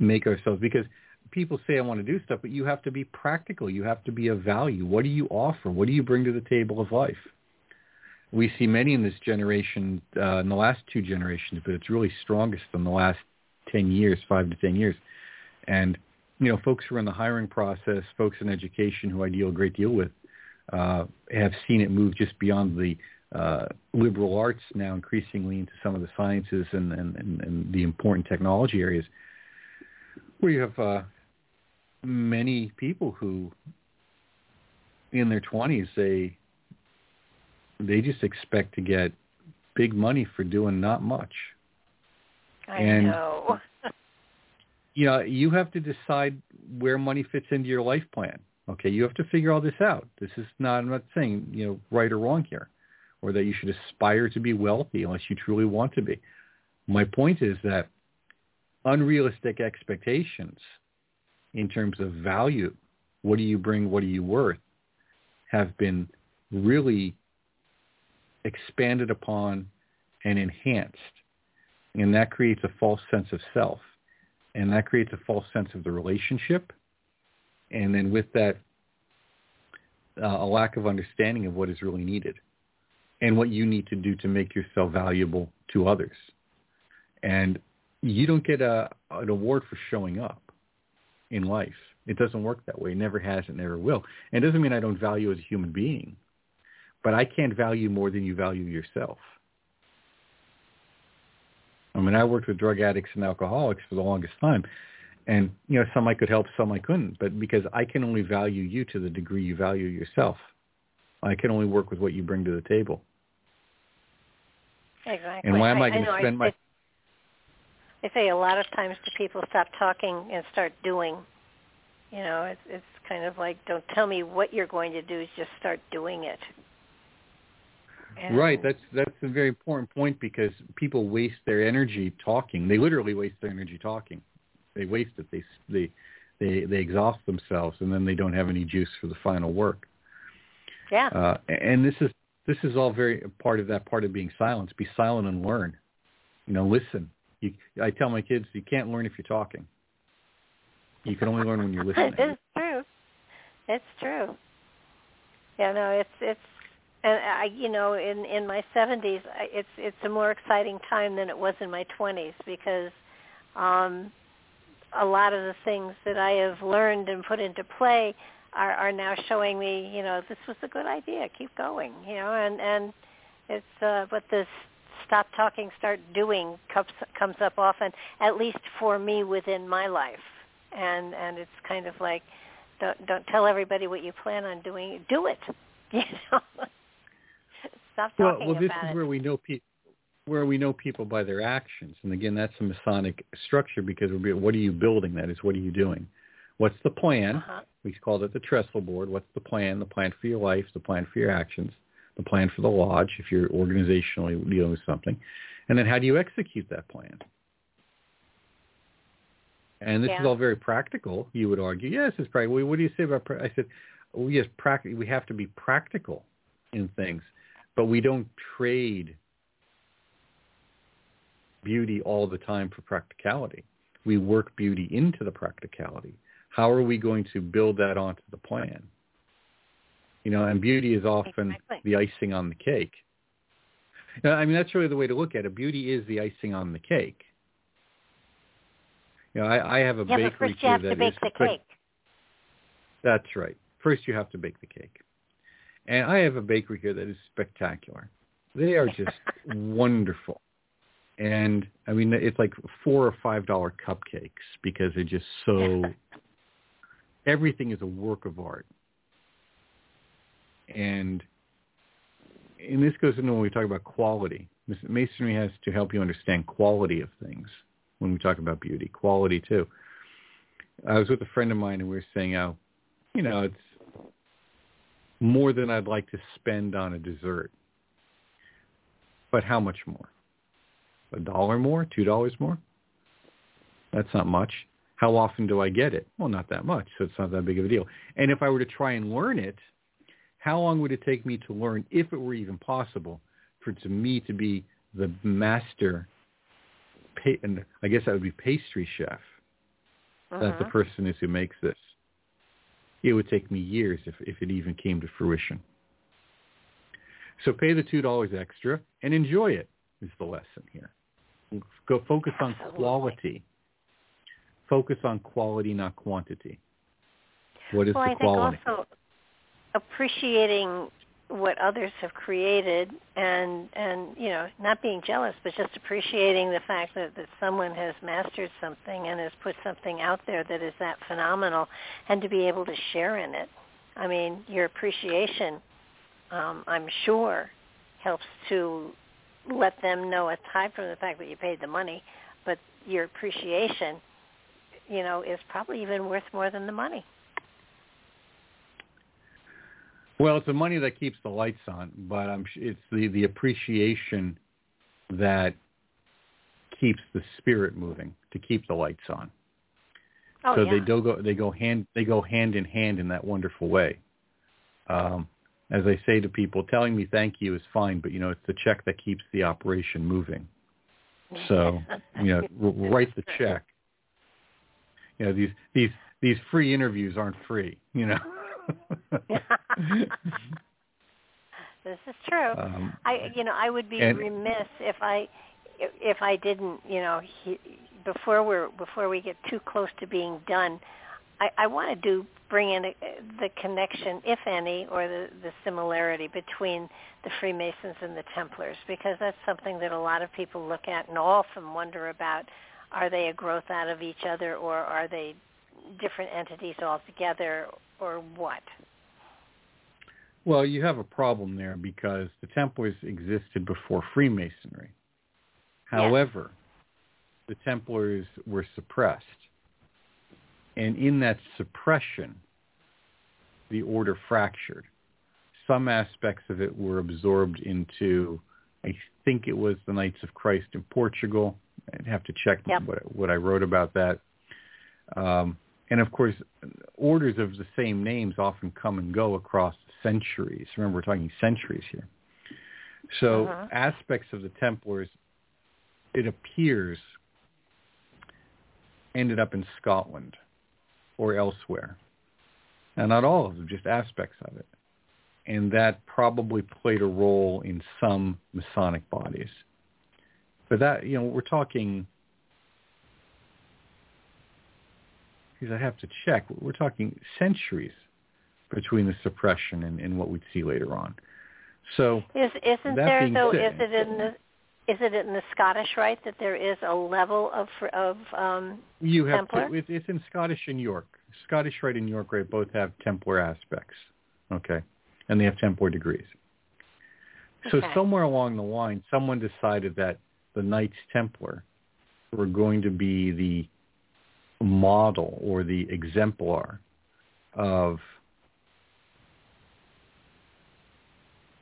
Speaker 2: make ourselves? Because people say I want to do stuff, but you have to be practical. You have to be of value. What do you offer? What do you bring to the table of life? We see many in this generation, uh, in the last two generations, but it's really strongest in the last 10 years, five to 10 years. And, you know, folks who are in the hiring process, folks in education who I deal a great deal with, uh, have seen it move just beyond the uh, liberal arts now increasingly into some of the sciences and, and, and, and the important technology areas you have uh, many people who in their 20s they they just expect to get big money for doing not much
Speaker 1: I
Speaker 2: And-
Speaker 1: know.
Speaker 2: you know you have to decide where money fits into your life plan okay? You have to figure all this out. This is not i'm not saying you know right or wrong here or that you should aspire to be wealthy unless you truly want to be. My point is that unrealistic expectations in terms of value what do you bring what are you worth have been really expanded upon and enhanced and that creates a false sense of self and that creates a false sense of the relationship and then with that uh, a lack of understanding of what is really needed and what you need to do to make yourself valuable to others and you don't get a an award for showing up in life. It doesn't work that way. It never has. It never will. And it doesn't mean I don't value as a human being, but I can't value more than you value yourself. I mean, I worked with drug addicts and alcoholics for the longest time. And, you know, some I could help, some I couldn't. But because I can only value you to the degree you value yourself. I can only work with what you bring to the table.
Speaker 1: Exactly.
Speaker 2: And why am I,
Speaker 1: I
Speaker 2: going to spend
Speaker 1: I,
Speaker 2: my...
Speaker 1: I say a lot of times to people, stop talking and start doing. You know, it's it's kind of like, don't tell me what you're going to do, just start doing it. And
Speaker 2: Right. That's that's a very important point because people waste their energy talking. They literally waste their energy talking. They waste it. They they they they exhaust themselves, and then they don't have any juice for the final work.
Speaker 1: yeah,
Speaker 2: Uh, and this is this is all very part of that part of being silent. Be silent and learn. You know, listen. You, I tell my kids, you can't learn if you're talking. You can only learn when you're listening.
Speaker 1: it's true. It's true. Yeah, no, it's it's and I you know in in my 70s it's it's a more exciting time than it was in my 20s because um a lot of the things that I have learned and put into play are are now showing me, you know, this was a good idea. Keep going, you know, and and it's uh but this stop talking start doing comes comes up often at least for me within my life. And and it's kind of like don't don't tell everybody what you plan on doing. Do it. You know. Stop
Speaker 2: Well,
Speaker 1: talking
Speaker 2: well, this
Speaker 1: about
Speaker 2: is
Speaker 1: it.
Speaker 2: where we know people where we know people by their actions, and again, that's a Masonic structure because we'll be, what are you building? That is, what are you doing? What's the plan?
Speaker 1: Uh-huh.
Speaker 2: We called it the trestle board. What's the plan? The plan for your life, the plan for your actions, the plan for the lodge if you're organizationally dealing with something, and then how do you execute that plan? And this
Speaker 1: Yeah.
Speaker 2: is all very practical. You would argue, yes, it's practical. What do you say about? pra- I said, well, yes, practical. We have to be practical in things, but we don't trade beauty all the time for practicality. We work beauty into the practicality. How are we going to build that onto the plan? You know, and beauty is often the icing on the cake. I mean, that's really the way to look at it. Beauty is the icing on the cake. You know, I, I have a
Speaker 1: yeah,
Speaker 2: bakery
Speaker 1: but first you have to bake the cake.
Speaker 2: That's right. First, you have to bake the cake. And I have a bakery here that is spectacular. They are just wonderful. And I mean, it's like four or five dollar cupcakes because they're just so. everything is a work of art. And and this goes into when we talk about quality. Masonry has to help you understand quality of things when we talk about beauty. Quality too. I was with a friend of mine and we were saying how, you know, it's more than I'd like to spend on a dessert. But how much more? A dollar more? Two dollars more? That's not much. How often do I get it? Well, not that much, so it's not that big of a deal. And if I were to try and learn it, how long would it take me to learn, if it were even possible, for to me to be the master, and I guess that would be pastry chef, that the
Speaker 1: Mhm.
Speaker 2: person is who makes this. It would take me years if, if it even came to fruition. So pay the two dollars extra and enjoy it is the lesson here. Go focus on quality. Focus on quality, not quantity. What is
Speaker 1: well,
Speaker 2: the
Speaker 1: I think
Speaker 2: quality?
Speaker 1: also appreciating what others have created and and you know not being jealous but just appreciating the fact that that someone has mastered something and has put something out there that is that phenomenal and to be able to share in it. I mean your appreciation um i'm sure helps to let them know aside from the fact that you paid the money but your appreciation you know is probably even worth more than the money
Speaker 2: Well, it's the money that keeps the lights on, but I'm it's the the appreciation that keeps the spirit moving to keep the lights on.
Speaker 1: oh
Speaker 2: so
Speaker 1: yeah
Speaker 2: they do go they go hand they go hand in hand in that wonderful way. Um, as I say to people, telling me thank you is fine, but you know it's the check that keeps the operation moving. So you know, write the check. You know these these these free interviews aren't free. You know.
Speaker 1: this is true.
Speaker 2: um,
Speaker 1: I, you know, I would be
Speaker 2: and-
Speaker 1: remiss if I, if I didn't, you know, he, before we're before we get too close to being done, I, I want to do bring in a, the connection, if any, or the, the similarity between the Freemasons and the Templars, because that's something that a lot of people look at and often wonder about. Are they a growth out of each other, or are they different entities altogether, or what?
Speaker 2: Well, you have a problem there because the Templars existed before Freemasonry. However, yes. the Templars were suppressed. And in that suppression, the order fractured. Some aspects of it were absorbed into, I think it was the Knights of Christ in Portugal. I'd have to check
Speaker 1: yep.
Speaker 2: what, what I wrote about that. Um, and of course, orders of the same names often come and go across centuries. Remember, we're talking centuries here. So
Speaker 1: uh-huh.
Speaker 2: aspects of the Templars, it appears, ended up in Scotland or elsewhere. Now, not all of them, just aspects of it. And that probably played a role in some Masonic bodies. But that, you know, we're talking because I have to check. We're talking centuries between the suppression and, and what we'd see later on. So
Speaker 1: is isn't there though?
Speaker 2: Said,
Speaker 1: is it in the is it in the Scottish rite that there is a level of of um,
Speaker 2: you have
Speaker 1: Templar?
Speaker 2: To, it's in Scottish and York. Scottish rite and York rite both have Templar aspects. Okay, and they have Templar degrees. So
Speaker 1: okay.
Speaker 2: somewhere along the line, someone decided that the Knights Templar were going to be the model or the exemplar of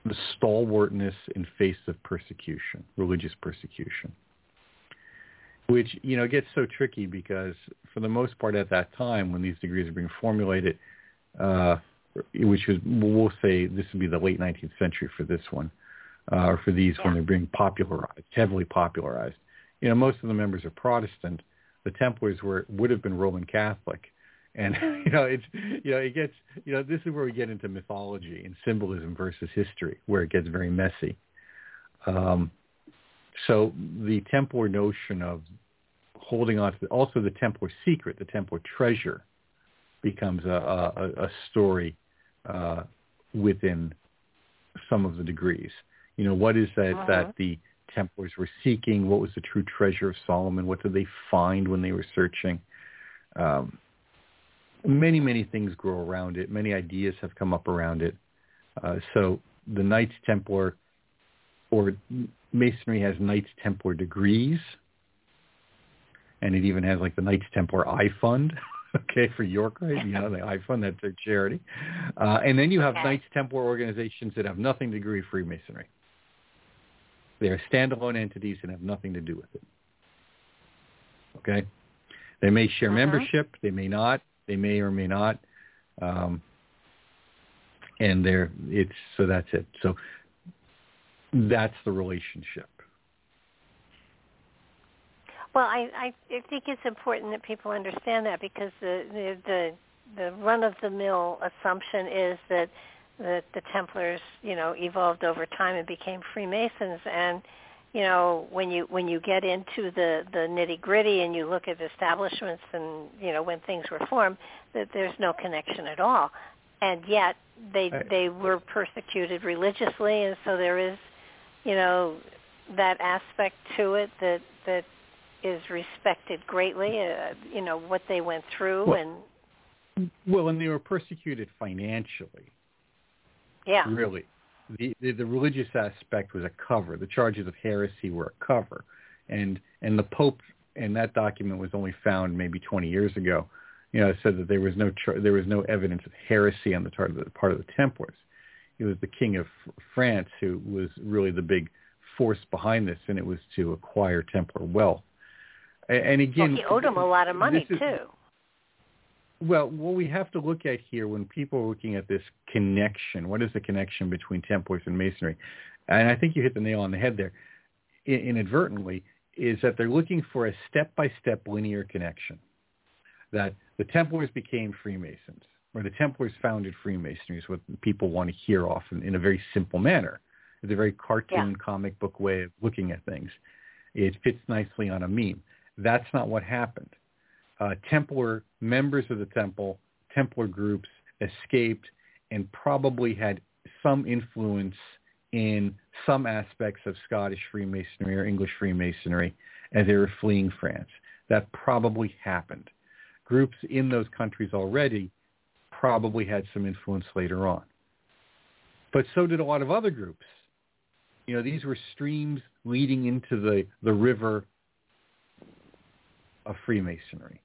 Speaker 2: the stalwartness in face of persecution, religious persecution. Which, you know, gets so tricky because for the most part at that time when these degrees are being formulated, uh, which is, we'll say this would be the late 19th century for this one, uh, or for these when they're being popularized, heavily popularized. You know, most of the members are Protestant, the Templars were would have been Roman Catholic, and you know it's you know it gets you know this is where we get into mythology and symbolism versus history, where it gets very messy. Um, so the Templar notion of holding on to the, also the Templar secret, the Templar treasure, becomes a, a, a story uh, within some of the degrees. You know, what is that
Speaker 1: uh-huh.
Speaker 2: that the Templars were seeking? What was the true treasure of Solomon? What did they find when they were searching? Um, many, many things grow around it. Many ideas have come up around it. Uh, so the Knights Templar, or Masonry has Knights Templar degrees, and it even has like the Knights Templar Eye Fund. okay, for York, rite? You know, the Eye Fund, that's their charity. Uh, and then you have. Knights Templar organizations that have nothing to do with Freemasonry. They are standalone entities and have nothing to do with it. Okay? They may share
Speaker 1: uh-huh.
Speaker 2: membership. They may not. They may or may not. Um, and there, it's so that's it. So that's the relationship.
Speaker 1: Well, I, I I think it's important that people understand that because the the the, the run of the mill assumption is that that the Templars, you know, evolved over time and became Freemasons. And you know, when you when you get into the the nitty gritty and you look at establishments and you know when things were formed, that there's no connection at all. And yet they they were persecuted religiously, and so there is, you know, that aspect to it that that is respected greatly. Uh, you know what they went through
Speaker 2: well,
Speaker 1: and.
Speaker 2: Well, and they were persecuted financially.
Speaker 1: Yeah.
Speaker 2: Really. The, the, the religious aspect was a cover. The charges of heresy were a cover, and and the Pope and that document was only found maybe 20 years ago. You know, said that there was no char- there was no evidence of heresy on the part of the part of the Templars. It was the King of France who was really the big force behind this, and it was to acquire Templar wealth. And, and again,
Speaker 1: well, he owed him a lot of money
Speaker 2: is,
Speaker 1: too.
Speaker 2: Well, what we have to look at here when people are looking at this connection, what is the connection between Templars and Masonry? And I think you hit the nail on the head there inadvertently, is that they're looking for a step-by-step linear connection. That the Templars became Freemasons, or the Templars founded Freemasonry is what people want to hear often in a very simple manner. It's a very cartoon,
Speaker 1: yeah.
Speaker 2: comic book way of looking at things. It fits nicely on a meme. That's not what happened. Uh, Templar members of the temple, Templar groups escaped and probably had some influence in some aspects of Scottish Freemasonry or English Freemasonry as they were fleeing France. That probably happened. Groups in those countries already probably had some influence later on. But so did a lot of other groups. You know, these were streams leading into the, the river of Freemasonry.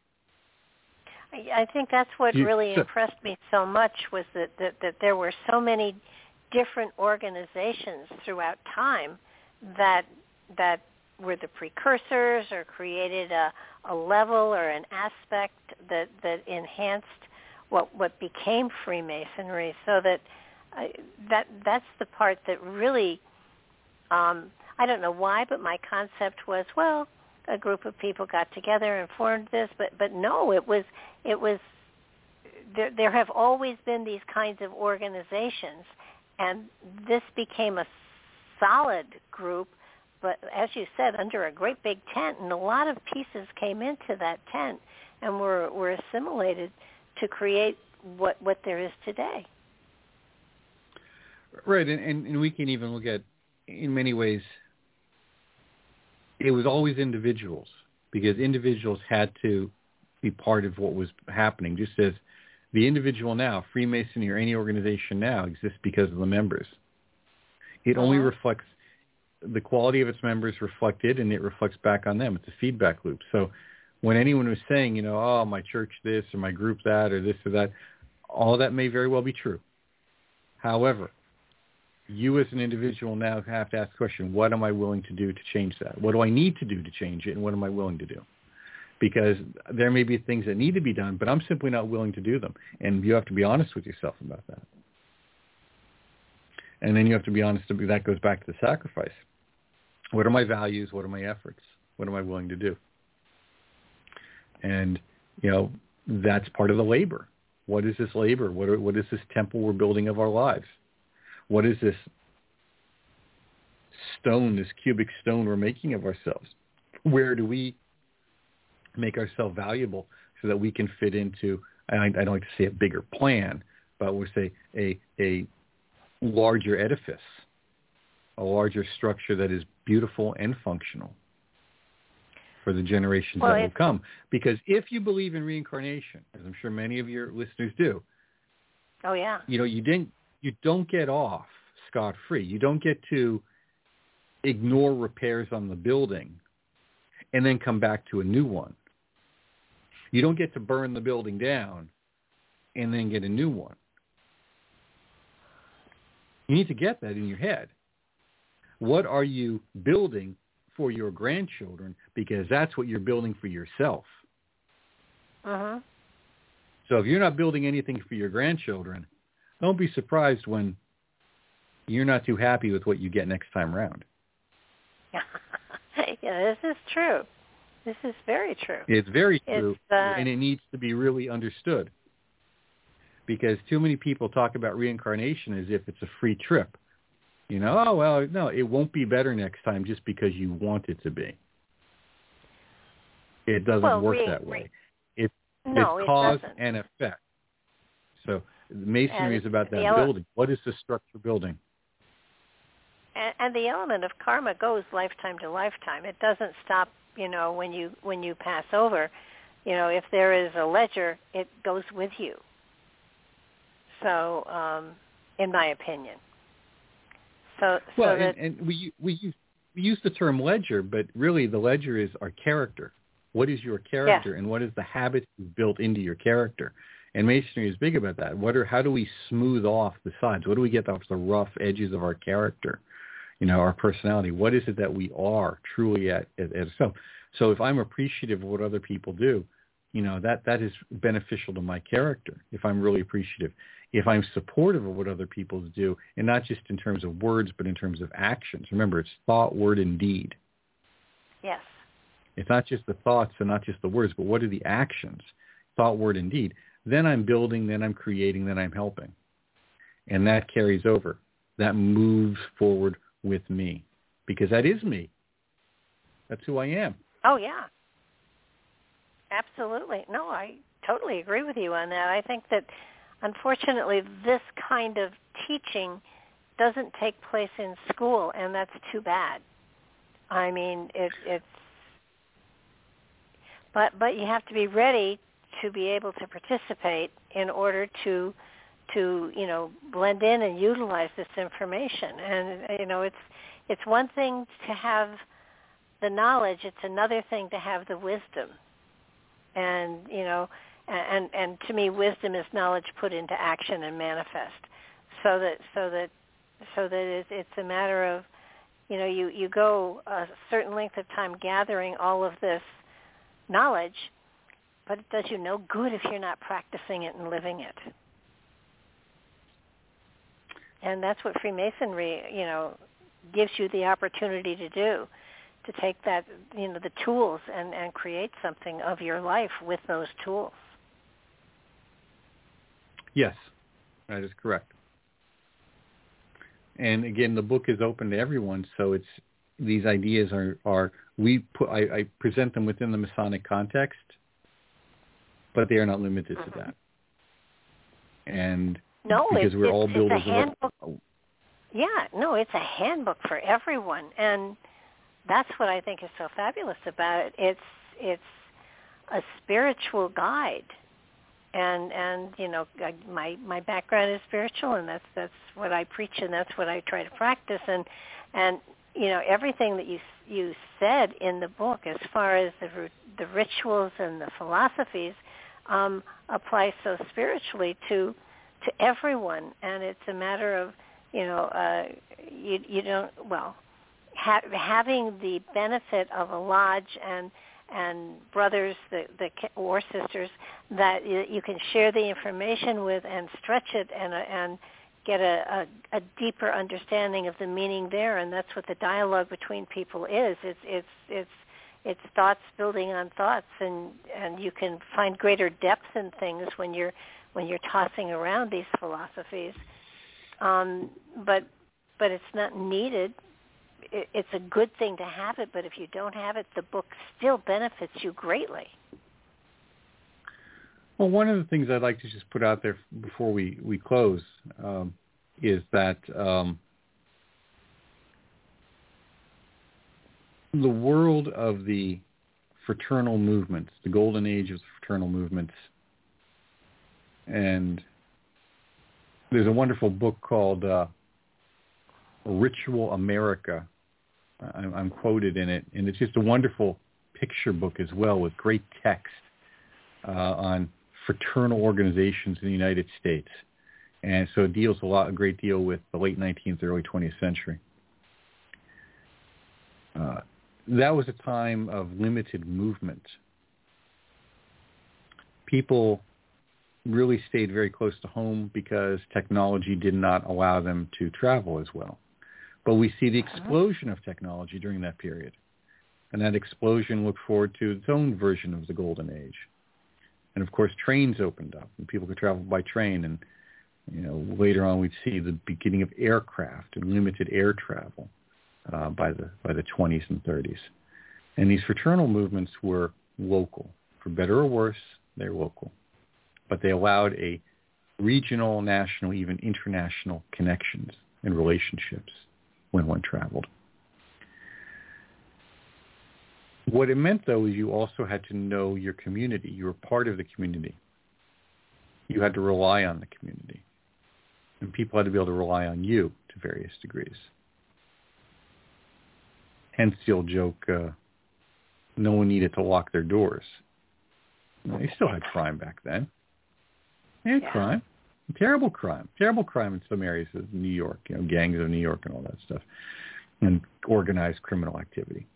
Speaker 1: I think that's what you, really so, impressed me so much was that, that, that there were so many different organizations throughout time that that were the precursors or created a, a level or an aspect that, that enhanced what what became Freemasonry. So that uh, that that's the part that really um, I don't know why, but my concept was well, a group of people got together and formed this, but but no, it was it was there. There have always been these kinds of organizations, and this became a solid group. But as you said, under a great big tent, and a lot of pieces came into that tent and were were assimilated to create what what there is today.
Speaker 2: Right, and, and, and we can even look at, in many ways, it was always individuals because individuals had to be part of what was happening. Just as the individual now, Freemasonry or any organization now, exists because of the members. It uh-huh. only reflects the quality of its members reflected, and it reflects back on them. It's a feedback loop. So when anyone was saying, you know, oh, my church this or my group that or this or that, all that may very well be true. However, you as an individual now have to ask the question, what am I willing to do to change that? What do I need to do to change it, and what am I willing to do? Because there may be things that need to be done, but I'm simply not willing to do them. And you have to be honest with yourself about that. And then you have to be honest, that goes back to the sacrifice. What are my values? What are my efforts? What am I willing to do? And, you know, that's part of the labor. What is this labor? What, are, what is this temple we're building of our lives? What is this stone, this cubic stone we're making of ourselves? Where do we make ourselves valuable so that we can fit into, I, I don't like to say a bigger plan, but we'll say a, a larger edifice, a larger structure that is beautiful and functional for the generations well, that will come. Because if you believe in reincarnation, as I'm sure many of your listeners do,
Speaker 1: oh yeah,
Speaker 2: you know you didn't you don't get off scot free. You don't get to ignore repairs on the building and then come back to a new one. You don't get to burn the building down and then get a new one. You need to get that in your head. What are you building for your grandchildren? Because that's what you're building for yourself.
Speaker 1: Uh-huh.
Speaker 2: So if you're not building anything for your grandchildren, don't be surprised when you're not too happy with what you get next time around.
Speaker 1: yeah, this is true. This is very true.
Speaker 2: It's very true,
Speaker 1: it's, uh,
Speaker 2: and it needs to be really understood. Because too many people talk about reincarnation as if it's a free trip. You know, oh well, no, it won't be better next time just because you want it to be. It doesn't
Speaker 1: well,
Speaker 2: work
Speaker 1: re-
Speaker 2: that way. It,
Speaker 1: no,
Speaker 2: it's cause
Speaker 1: it
Speaker 2: and effect. So masonry
Speaker 1: and
Speaker 2: is about that
Speaker 1: ele-
Speaker 2: building. What is the structure building?
Speaker 1: And, and the element of karma goes lifetime to lifetime. It doesn't stop, you know, when you when you pass over. You know, if there is a ledger, it goes with you. So, um, in my opinion. So,
Speaker 2: well,
Speaker 1: that,
Speaker 2: and, and we we use we use the term ledger, but really the ledger is our character. What is your character,
Speaker 1: yes.
Speaker 2: and what is the habits you've built into your character? And masonry is big about that. What are how do we smooth off the sides? What do we get off the rough edges of our character? You know, our personality. What is it that we are truly at at? So if I'm appreciative of what other people do, you know that that is beneficial to my character. If I'm really appreciative, if I'm supportive of what other people do, and not just in terms of words, but in terms of actions. Remember, it's thought, word, and deed.
Speaker 1: Yes.
Speaker 2: It's not just the thoughts and not just the words, but what are the actions? Thought, word, and deed. Then I'm building, then I'm creating, then I'm helping. And that carries over. That moves forward with me because that is me. That's who I am.
Speaker 1: Oh, yeah. Absolutely. No, I totally agree with you on that. I think that unfortunately this kind of teaching doesn't take place in school and that's too bad. I mean, it, it's but but you have to be ready to be able to participate in order to to you know blend in and utilize this information. And you know it's it's one thing to have the knowledge it's another thing to have the wisdom. And you know and and to me wisdom is knowledge put into action and manifest. So that so that so that it's, it's a matter of you know you you go a certain length of time gathering all of this knowledge but it does you no good if you're not practicing it and living it. And that's what freemasonry you know gives you the opportunity to do to take that you know the tools and and create something of your life with those tools.
Speaker 2: Yes that is correct. And again the book is open to everyone so it's these ideas are are we put I, I present them within the masonic context but they are not limited mm-hmm. to that and
Speaker 1: no,
Speaker 2: because
Speaker 1: it's,
Speaker 2: we're
Speaker 1: it's,
Speaker 2: all builders
Speaker 1: it's a handbook. Of, yeah, no, it's a handbook for everyone, and that's what I think is so fabulous about it. It's it's a spiritual guide, and and you know my my background is spiritual, and that's that's what I preach, and that's what I try to practice, and and you know everything that you you said in the book as far as the the rituals and the philosophies um, apply so spiritually to to everyone, and it's a matter of you know uh, you you don't well ha- having the benefit of a lodge and and brothers the the or sisters that you, can share the information with and stretch it and and get a, a, a deeper understanding of the meaning there. And that's what the dialogue between people is. It's it's it's it's thoughts building on thoughts and and you can find greater depth in things when you're when you're tossing around these philosophies. Um, but but it's not needed. It, it's a good thing to have it, but if you don't have it, the book still benefits you greatly.
Speaker 2: Well, one of the things I'd like to just put out there before we we close um, is that um, the world of the fraternal movements, the golden age of fraternal movements, and there's a wonderful book called uh, Ritual America. I'm, I'm quoted in it, and it's just a wonderful picture book as well with great text uh, on fraternal organizations in the United States. And so it deals a lot, a great deal with the late 19th, early 20th century. Uh, that was a time of limited movement. People really stayed very close to home because technology did not allow them to travel as well. But we see the uh-huh. explosion of technology during that period. And that explosion looked forward to its own version of the golden age. And of course, trains opened up and people could travel by train. And, you know, later on we'd see the beginning of aircraft and limited air travel uh, by, the, by the 20s and 30s. And these fraternal movements were local. For better or worse, they're local but they allowed a regional, national, even international connections and relationships when one traveled. What it meant, though, is you also had to know your community. You were part of the community. You had to rely on the community. And people had to be able to rely on you to various degrees. Hence the old joke, uh, no one needed to lock their doors. They still had crime back then. And yeah. crime. Terrible crime. Terrible crime in some areas of New York, you know, gangs of New York and all that stuff. And organized criminal activity.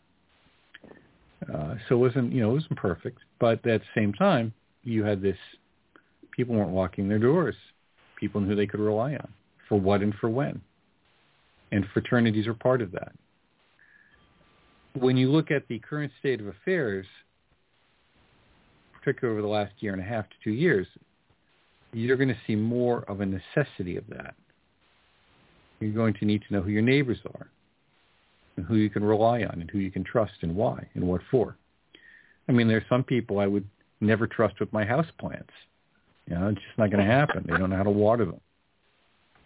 Speaker 2: Uh, so it wasn't, you know, it wasn't perfect. But at the same time, you had this, people weren't locking their doors. People who they could rely on for what and for when. And fraternities are part of that. When you look at the current state of affairs, particularly over the last year and a half to two years, you're going to see more of a necessity of that. You're going to need to know who your neighbors are and who you can rely on and who you can trust and why and what for. I mean, there are some people I would never trust with my house plants. You know, it's just not going to happen. They don't know how to water them.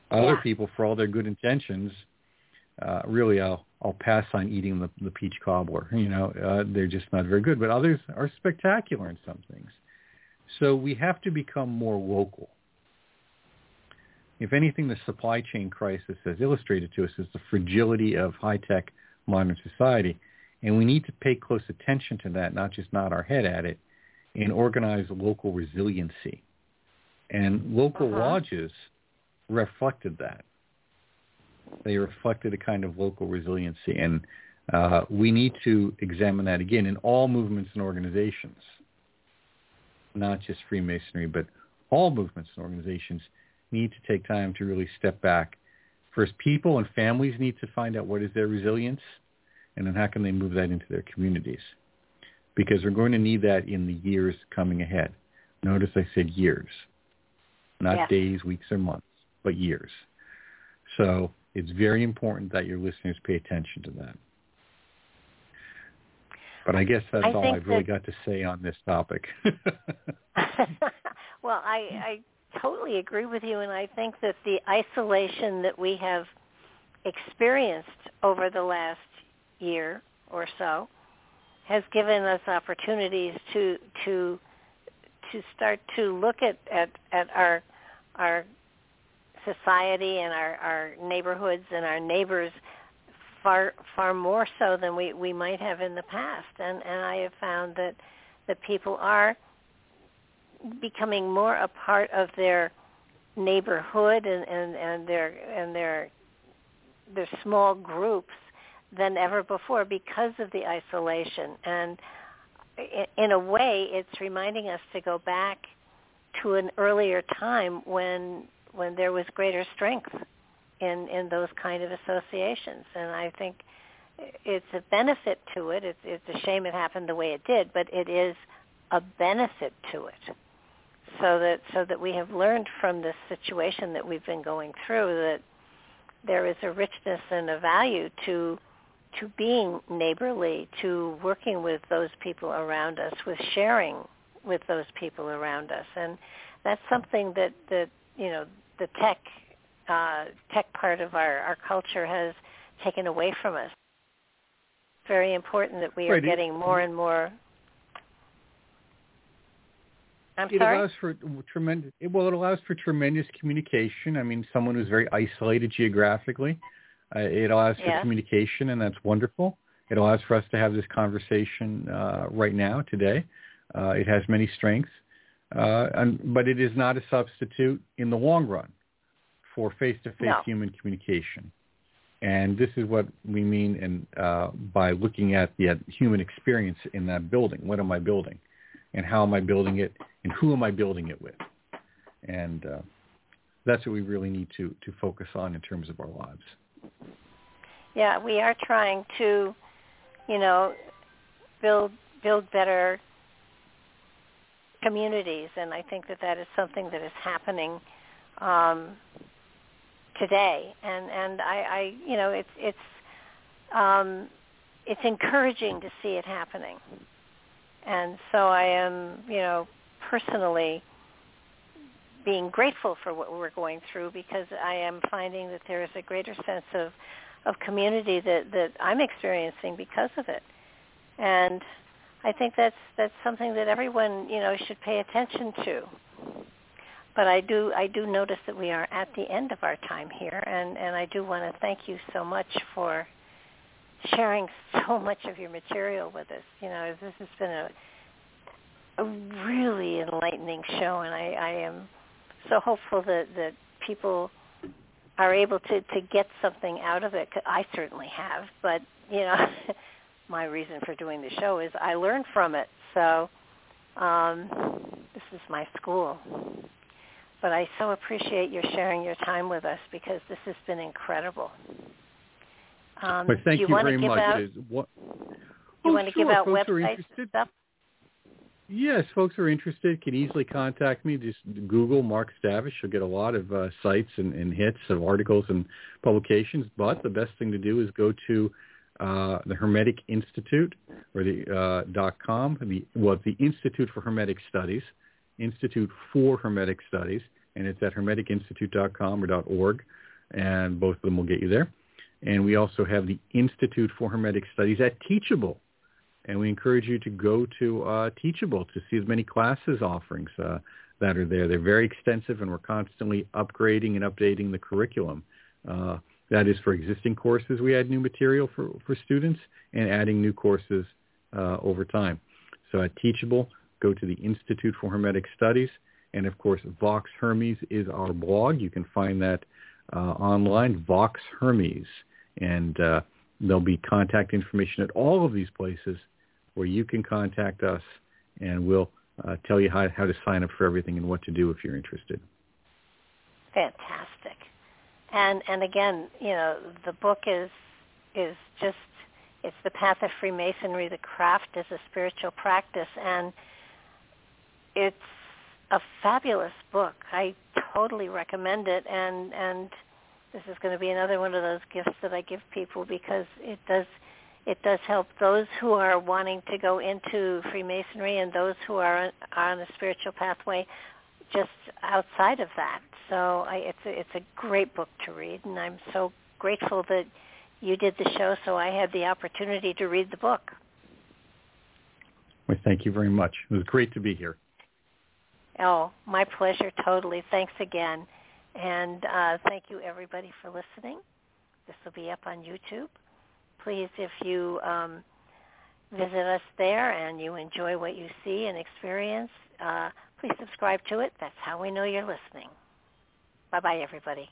Speaker 2: Other
Speaker 1: Yeah.
Speaker 2: people, for all their good intentions, uh, really, I'll I'll pass on eating the, the peach cobbler. You know, uh, they're just not very good. But others are spectacular in some things. So we have to become more local. If anything, the supply chain crisis has illustrated to us is the fragility of high-tech modern society. And we need to pay close attention to that, not just nod our head at it, and organize local resiliency. And local
Speaker 1: Uh-huh.
Speaker 2: lodges reflected that. They reflected a kind of local resiliency. And uh, we need to examine that again in all movements and organizations, not just Freemasonry, but all movements and organizations need to take time to really step back. First, people and families need to find out what is their resilience and then how can they move that into their communities? Because we're going to need that in the years coming ahead. Notice I said years, not
Speaker 1: Yes.
Speaker 2: days, weeks, or months, but years. So it's very important that your listeners pay attention to that. But I guess that's
Speaker 1: I
Speaker 2: all I've really got to say on this topic.
Speaker 1: well, I, I totally agree with you, and I think that the isolation that we have experienced over the last year or so has given us opportunities to to to start to look at at, at our our society and our, our neighborhoods and our neighbors far far more so than we, we might have in the past. And, and I have found that that people are becoming more a part of their neighborhood and, and, and their and their their small groups than ever before because of the isolation. And in a way, it's reminding us to go back to an earlier time when when there was greater strength in in those kind of associations. And I think it's a benefit to it. It's it's a shame it happened the way it did, but it is a benefit to it. So that so that we have learned from this situation that we've been going through that there is a richness and a value to to being neighborly, to working with those people around us, with sharing with those people around us, and that's something that that you know the tech uh, tech part of our our culture has taken away from us. Very important that we are
Speaker 2: Right,
Speaker 1: getting more and more. I'm
Speaker 2: it
Speaker 1: sorry.
Speaker 2: allows for tremendous. Well, it allows for tremendous communication. I mean, someone who's very isolated geographically, uh, it allows for communication, and that's wonderful. It allows for us to have this conversation uh, right now, today. Uh, it has many strengths, uh, and, but it is not a substitute in the long run for face-to-face
Speaker 1: No.
Speaker 2: human communication. And this is what we mean in, uh, by looking at the human experience in that building. What am I building? And how am I building it? And who am I building it with? And uh, that's what we really need to, to focus on in terms of our lives.
Speaker 1: Yeah, we are trying to, you know, build build better communities, and I think that that is something that is happening um, today. And and I, I, you know, it's it's um, it's encouraging to see it happening. And so I am, you know, personally being grateful for what we're going through because I am finding that there is a greater sense of of community that that I'm experiencing because of it. And I think that's that's something that everyone, you know, should pay attention to. But I do I do notice that we are at the end of our time here and and I do want to thank you so much for sharing so much of your material with us. You know, this has been a a really enlightening show and I, I am so hopeful that that people are able to to get something out of it. I certainly have, but you know, my reason for doing the show is I learn from it. So um, this is my school. But I so appreciate your sharing your time with us because this has been incredible. Um,
Speaker 2: but thank
Speaker 1: you,
Speaker 2: you,
Speaker 1: want
Speaker 2: very
Speaker 1: to give
Speaker 2: much.
Speaker 1: Out,
Speaker 2: is what,
Speaker 1: do
Speaker 2: Oh,
Speaker 1: you want to give out
Speaker 2: folks
Speaker 1: websites and stuff?
Speaker 2: Yes, folks who are interested can easily contact me. Just Google Mark Stavish. You'll get a lot of uh, sites and, and hits of articles and publications. But the best thing to do is go to uh, the Hermetic Institute or the uh, dot com. The well, the Institute for Hermetic Studies, Institute for Hermetic Studies, and it's at hermeticinstitute.com or dot .org, and both of them will get you there. And we also have the Institute for Hermetic Studies at Teachable, and we encourage you to go to uh, Teachable to see as many classes offerings uh, that are there. They're very extensive, and we're constantly upgrading and updating the curriculum. Uh, that is for existing courses. We add new material for, for students and adding new courses uh, over time. So at Teachable, go to the Institute for Hermetic Studies. And of course, Vox Hermes is our blog. You can find that uh, online, Vox Hermes. And uh, there'll be contact information at all of these places where you can contact us and we'll uh, tell you how, how to sign up for everything and what to do if you're interested.
Speaker 1: Fantastic and and again, you know, the book is is just it's the path of Freemasonry. The craft is a spiritual practice, and it's a fabulous book. I totally recommend it, and and this is going to be another one of those gifts that I give people because it does it does help those who are wanting to go into Freemasonry and those who are on a spiritual pathway just outside of that. So I, it's a, it's a great book to read, and I'm so grateful that you did the show, so I had the opportunity to read the book.
Speaker 2: Well, thank you very much. It was great to be here.
Speaker 1: Oh, my pleasure, totally. Thanks again. And uh, thank you, everybody, for listening. This will be up on YouTube. Please, if you um, visit us there and you enjoy what you see and experience, uh, please subscribe to it. That's how we know you're listening. Bye-bye, everybody.